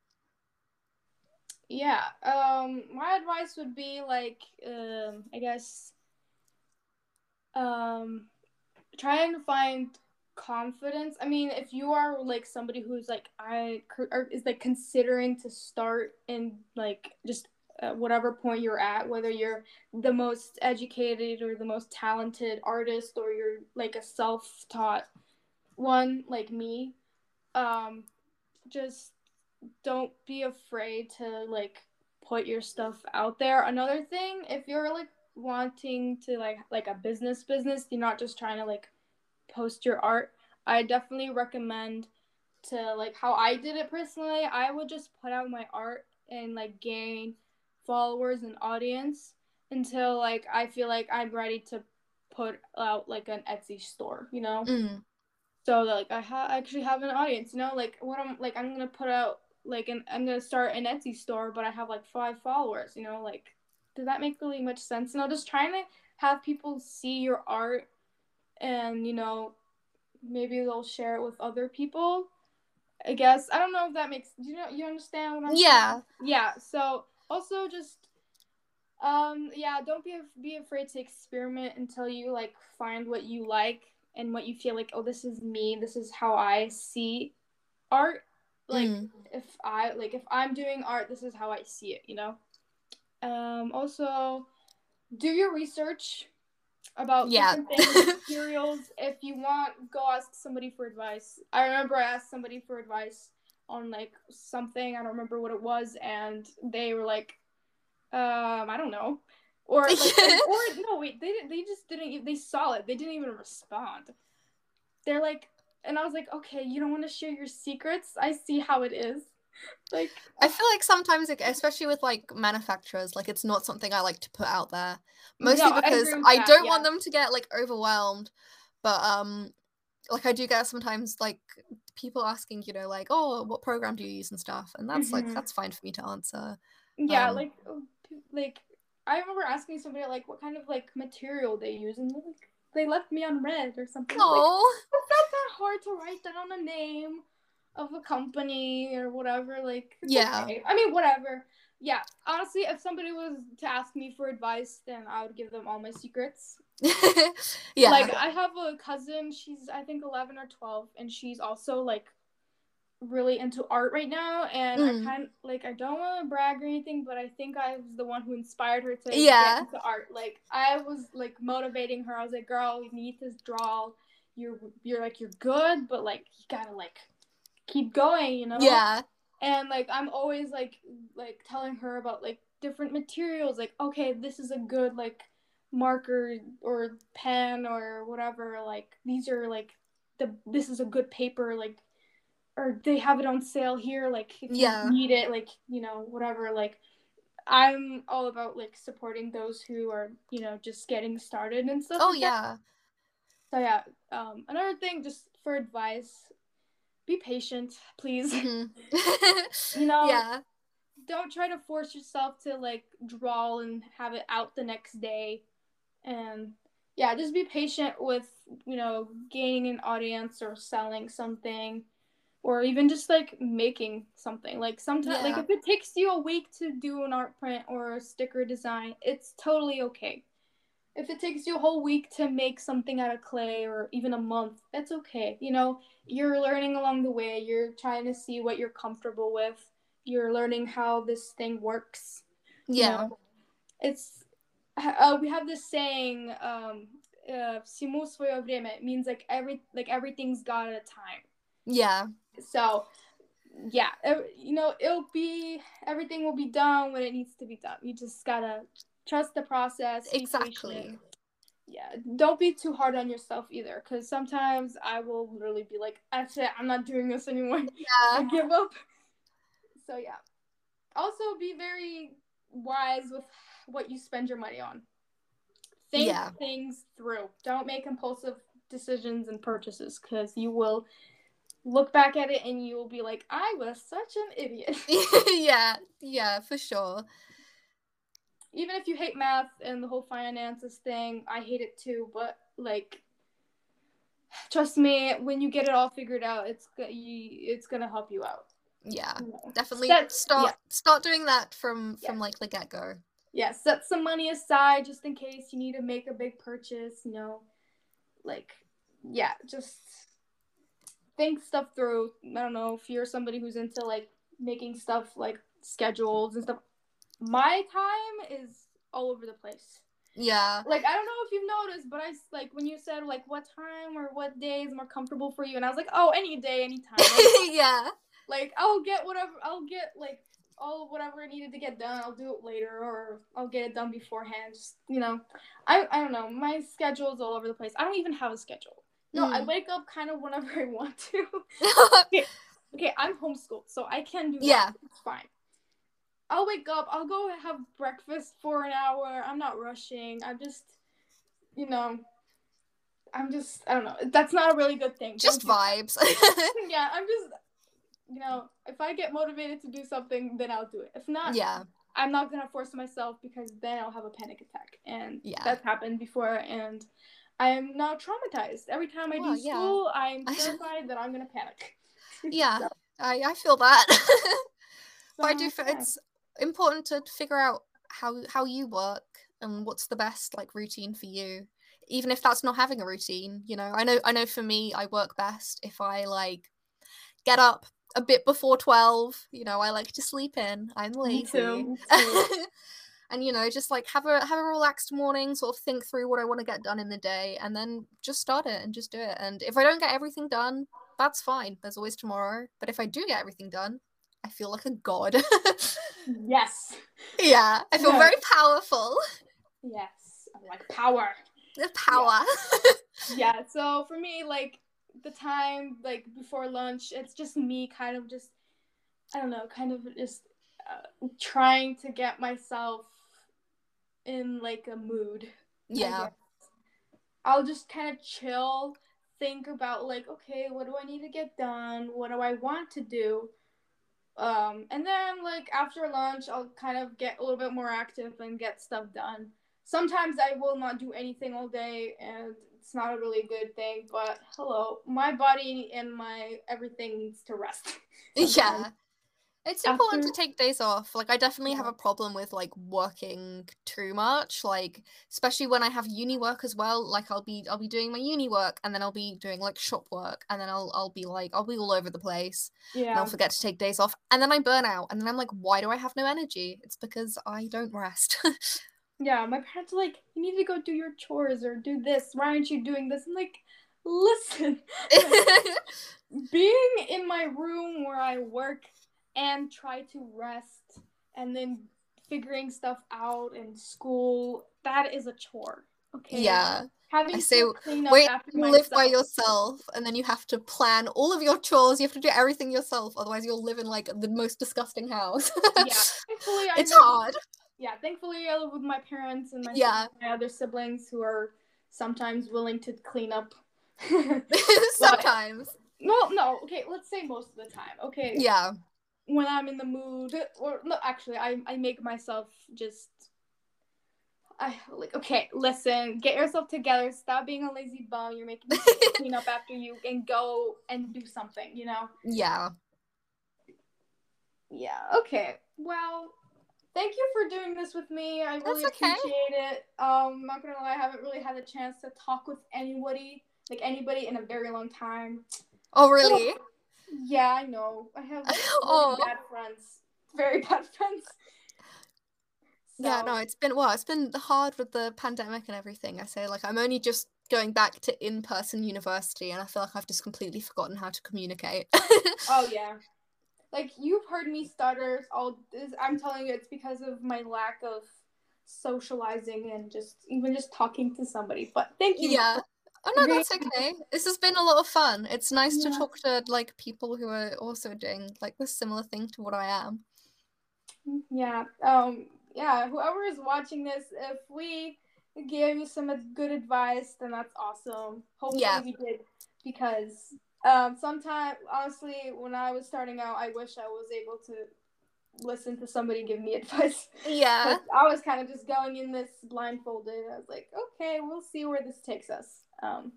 Yeah. Um my advice would be like um I guess um trying to find confidence. I mean, if you are like somebody who's like I or is like considering to start in like just uh, whatever point you're at, whether you're the most educated or the most talented artist or you're like a self-taught one like me, um just don't be afraid to like put your stuff out there. Another thing, if you're like wanting to like like a business business, you're not just trying to like post your art. I definitely recommend to like how I did it personally. I would just put out my art and like gain followers and audience until like I feel like I'm ready to put out like an Etsy store, you know? Mm, so like I ha- actually have an audience you know like what i'm like i'm gonna put out like an i'm gonna start an etsy store but i have like five followers you know like does that make really much sense? You know just trying to have people see your art and you know maybe they'll share it with other people i guess. I don't know if that makes do you know you understand what i'm yeah saying? yeah. So also just um yeah don't be be afraid to experiment until you like find what you like and what you feel like oh this is me this is how i see art. Like Mm. if i like if i'm doing art this is how i see it you know? Um also do your research about Yeah. different things *laughs* materials. If you want go ask somebody for advice. I remember i asked somebody for advice on like something i don't remember what it was and they were like um i don't know or like, *laughs* or no wait they they just didn't they saw it they didn't even respond they're like and i was like okay you don't want to share your secrets i see how it is like I feel like sometimes, especially with like manufacturers, like it's not something I like to put out there. Mostly No, because I that, don't want them to get like overwhelmed. But um, like I do get sometimes like people asking, you know, like, oh, what program do you use and stuff, and that's like Mhm. that's fine for me to answer. yeah Um, like oh, like i remember asking somebody like what kind of like material they use and like they left me on red or something. Oh, Like, it's not that hard to write down a name of a company or whatever. Like, Yeah. okay. I mean, whatever. Yeah, honestly, if somebody was to ask me for advice, then I would give them all my secrets. *laughs* yeah. Like, I have a cousin. She's I think eleven or twelve, and she's also like really into art right now. And Mm. I kind of like I don't want to brag or anything, but I think I was the one who inspired her to Yeah. get into art. Like, I was like motivating her. I was like, "Girl, you need to draw. You're you're like you're good, but like you gotta like keep going, you know." yeah. and like i'm always like like telling her about like different materials like okay this is a good like marker or pen or whatever like these are like the this is a good paper like or they have it on sale here like if Yeah. you need it like you know whatever like i'm all about like supporting those who are you know just getting started and stuff Oh like that. yeah. so yeah um another thing just for advice be patient please Mhm. *laughs* *laughs* you know yeah. don't try to force yourself to like draw and have it out the next day and yeah just be patient with you know gaining an audience or selling something or even just like making something. Like sometimes yeah. like if it takes you a week to do an art print or a sticker design it's totally okay. If it takes you a whole week to make something out of clay or even a month that's okay. You know you're learning along the way. You're trying to see what you're comfortable with. You're learning how this thing works. Yeah. you know? it's uh, we have this saying um uh, means like every like everything's got a time. Yeah. so yeah you know it'll be everything will be done when it needs to be done you just gotta trust the process Exactly. yeah don't be too hard on yourself either because sometimes i will literally be like that's it i'm not doing this anymore *laughs* I Yeah. give up. So yeah. Also be very wise with what you spend your money on. Think Yeah. things through. Don't make impulsive decisions and purchases because you will look back at it and you will be like, I was such an idiot. *laughs* yeah. Yeah. For sure. Even if you hate math and the whole finances thing, I hate it too, but like trust me, when you get it all figured out, it's it's gonna help you out. Yeah. know. Definitely Set- start yeah. start doing that from Yeah. from like the get go. yeah, set some money aside just in case you need to make a big purchase, you know. Like, yeah, just think stuff through. I don't know if you're somebody who's into like making stuff like schedules and stuff. My time is all over the place. Yeah. Like, I don't know if you've noticed, but I like when you said like what time or what day is more comfortable for you, and I was like, oh, any day, any time. *laughs* yeah. like I'll get whatever I'll get like all whatever I needed to get done. I'll do it later or I'll get it done beforehand. Just you know, I I don't know. My schedule's all over the place. I don't even have a schedule. No, I Mm. wake up kind of whenever I want to. *laughs* okay, okay, I'm homeschooled, so I can do that. Yeah. It's fine. I'll wake up. I'll go have breakfast for an hour. I'm not rushing. I'm just, you know, I'm just. I don't know. That's not a really good thing. Just *laughs* that vibes. *laughs* yeah, I'm just, you know, if I get motivated to do something, then I'll do it. If not, yeah. I'm not gonna force myself because then I'll have a panic attack, and Yeah. that's happened before, and I am now traumatized. Every time I Well, do yeah. school, I'm *laughs* terrified that I'm gonna panic. *laughs* Yeah. So, I I feel that. *laughs* but I do feel it's important to figure out how how you work and what's the best like routine for you even if that's not having a routine you know i know i know for me i work best if i like get up a bit before 12 you know i like to sleep in i'm lazy Me too. me too. And you know just like have a have a relaxed morning sort of think through what i want to get done in the day and then just start it and just do it and if i don't get everything done that's fine there's always tomorrow but if i do get everything done i feel like a god. *laughs* Yes, yeah i feel Yeah. very powerful. Yes, I'm like power. the power. *laughs* Yeah so for me like the time like before lunch it's just me kind of just i don't know kind of just uh, trying to get myself in like a mood yeah i'll just kind of chill think about like okay what do i need to get done what do i want to do um and then like after lunch i'll kind of get a little bit more active and get stuff done sometimes I will not do anything all day, and it's not a really good thing. But hello, my body and my everything needs to rest. *laughs* yeah. It's important After- to take days off. Like I definitely have a problem with like working too much. Like especially when I have uni work as well. Like I'll be I'll be doing my uni work and then I'll be doing like shop work and then I'll I'll be like I'll be all over the place and Yeah. I'll forget to take days off and then I burn out and then I'm like why do I have no energy? It's because I don't rest. *laughs* Yeah, my parents are like, you need to go do your chores or do this. Why aren't you doing this? I'm like, listen, *laughs* *laughs* being in my room where I work and try to rest and then figuring stuff out in school, that is a chore. Okay. yeah. Having I say, to clean up Wait, after you live by yourself and then you have to plan all of your chores. You have to do everything yourself. Otherwise you'll live in like the most disgusting house. Yeah. *laughs* Thankfully, I it's live- hard. Yeah, thankfully I live with my parents and my, Yeah. my other siblings who are sometimes willing to clean up. *laughs* *laughs* Sometimes. no, no, okay, let's say most of the time. Okay. Yeah. When I'm in the mood, or no, actually, I I make myself just. I like okay. Listen, get yourself together. Stop being a lazy bum. You're making *laughs* me clean up after you, and go and do something. You know. Yeah. Yeah. Okay. Well, thank you for doing this with me. I really That's okay. appreciate it. Um, not gonna lie, I haven't really had a chance to talk with anybody, like anybody, in a very long time. Oh really? Yeah, I know. I have *laughs* Oh. bad friends. Very bad *laughs* friends. Yeah, no, it's been well, it's been hard with the pandemic and everything. I say like I'm only just going back to in-person university and I feel like I've just completely forgotten how to communicate. *laughs* Oh yeah. Like you've heard me stutter all this I'm telling you it's because of my lack of socializing and just even just talking to somebody. But thank you. yeah. Oh no, that's okay. This has been a lot of fun. It's nice to talk to like people who are also doing like the similar thing to what I am. Yeah. Um yeah, whoever is watching this, if we gave you some good advice, then that's awesome. Hopefully Yeah. we did because um sometimes honestly when I was starting out I wish I was able to listen to somebody give me *laughs* advice. Yeah. I was kind of just going in this blindfolded. I was like, okay, we'll see where this takes us. Um,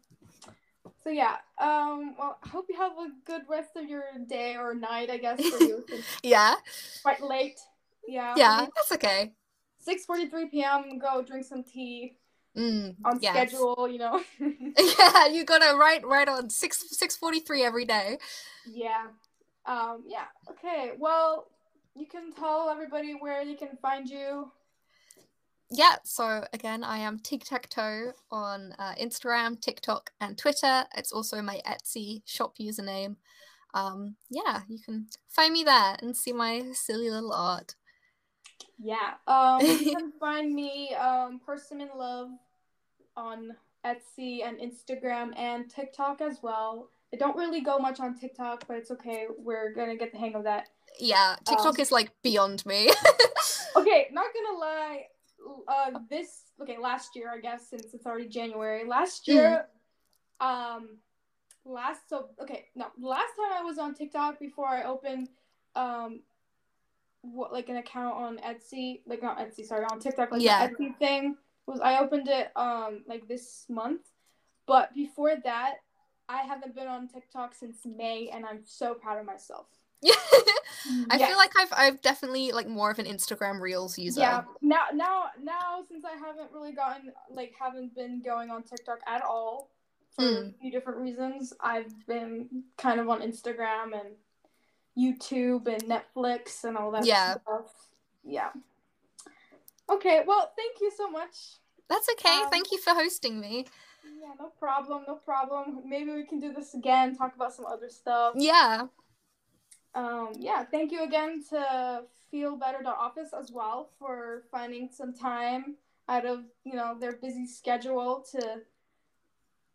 so yeah. Um, well, I hope you have a good rest of your day or night. I guess for you. *laughs* Yeah. quite late. Yeah. Yeah, that's okay. Six forty-three p.m. Go drink some tea Mm, on yes. schedule. You know. *laughs* *laughs* Yeah, you gotta write right on six six forty three every day. yeah. Um, yeah. Okay. Well, you can tell everybody where they can find you. Yeah, so again, I am Tic Tac Toe on uh, Instagram, TikTok, and Twitter. It's also my Etsy shop username. Um, yeah, you can find me there and see my silly little art. Yeah. Um, you *laughs* can find me um, Person in Love on Etsy and Instagram and TikTok as well. I don't really go much on TikTok, but it's okay. We're gonna get the hang of that. Yeah, TikTok Um, is like beyond me. *laughs* Okay, not gonna lie. Uh, this okay last year I guess since it's already January. Last year, um, last so okay no last time I was on TikTok before I opened um what like an account on Etsy like not Etsy sorry on TikTok like Yeah. the Etsy thing was I opened it um like this month, but before that I haven't been on TikTok since May and I'm so proud of myself. *laughs* I Yes. feel like I've I've definitely like more of an Instagram Reels user. Yeah. Now, now, now, since I haven't really gotten like haven't been going on TikTok at all for a Mm. few different reasons, I've been kind of on Instagram and YouTube and Netflix and all that Yeah. stuff. Yeah. Okay. Well, thank you so much. That's okay. Um, Thank you for hosting me. Yeah, no problem. No problem. Maybe we can do this again. Talk about some other stuff. Yeah. Um yeah thank you again to feel better office as well for finding some time out of you know their busy schedule to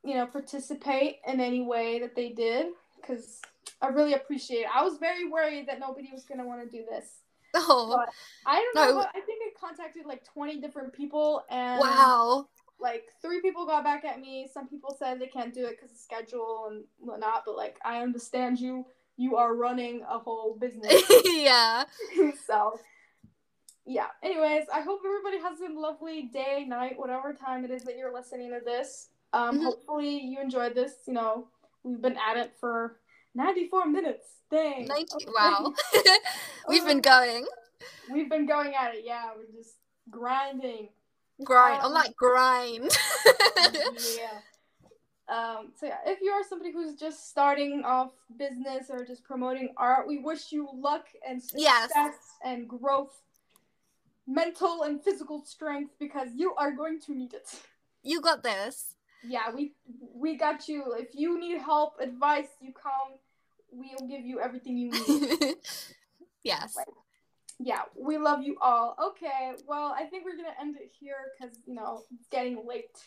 you know participate in any way that they did because i really appreciate it i was very worried that nobody was going to want to do this *laughs* Oh, But i don't know No. what, i think i contacted like 20 different people and wow. like three people got back at me some people said they can't do it because of schedule and whatnot but like i understand you you are running a whole business *laughs* yeah. *laughs* so yeah anyways i hope everybody has a lovely day night whatever time it is that you're listening to this Um, Mhm. hopefully you enjoyed this. You know, we've been at it for 94 minutes. Dang. 90 Okay. wow. *laughs* We've been going. We've been going at it. Yeah, we're just grinding. Grind I'm that grind. yeah. Um, so yeah, if you are somebody who's just starting off business or just promoting art, we wish you luck and success Yes. and growth, mental and physical strength because you are going to need it. you got this. Yeah, we we got you. If you need help, advice, you come. We'll give you everything you need. *laughs* yes. Yeah, we love you all. Okay, well, I think we're gonna end it here because you know it's getting late.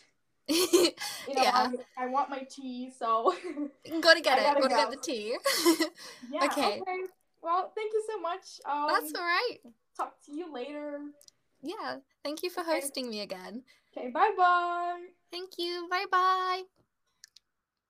*laughs* You know, yeah. I, I want my tea, so *laughs* Gotta get it. go. get the tea. *laughs* yeah. Okay. Okay. Well, thank you so much. Um, That's all right. Talk to you later. Yeah. Thank you for Okay. hosting me again. Okay. Bye bye. Thank you. Bye bye.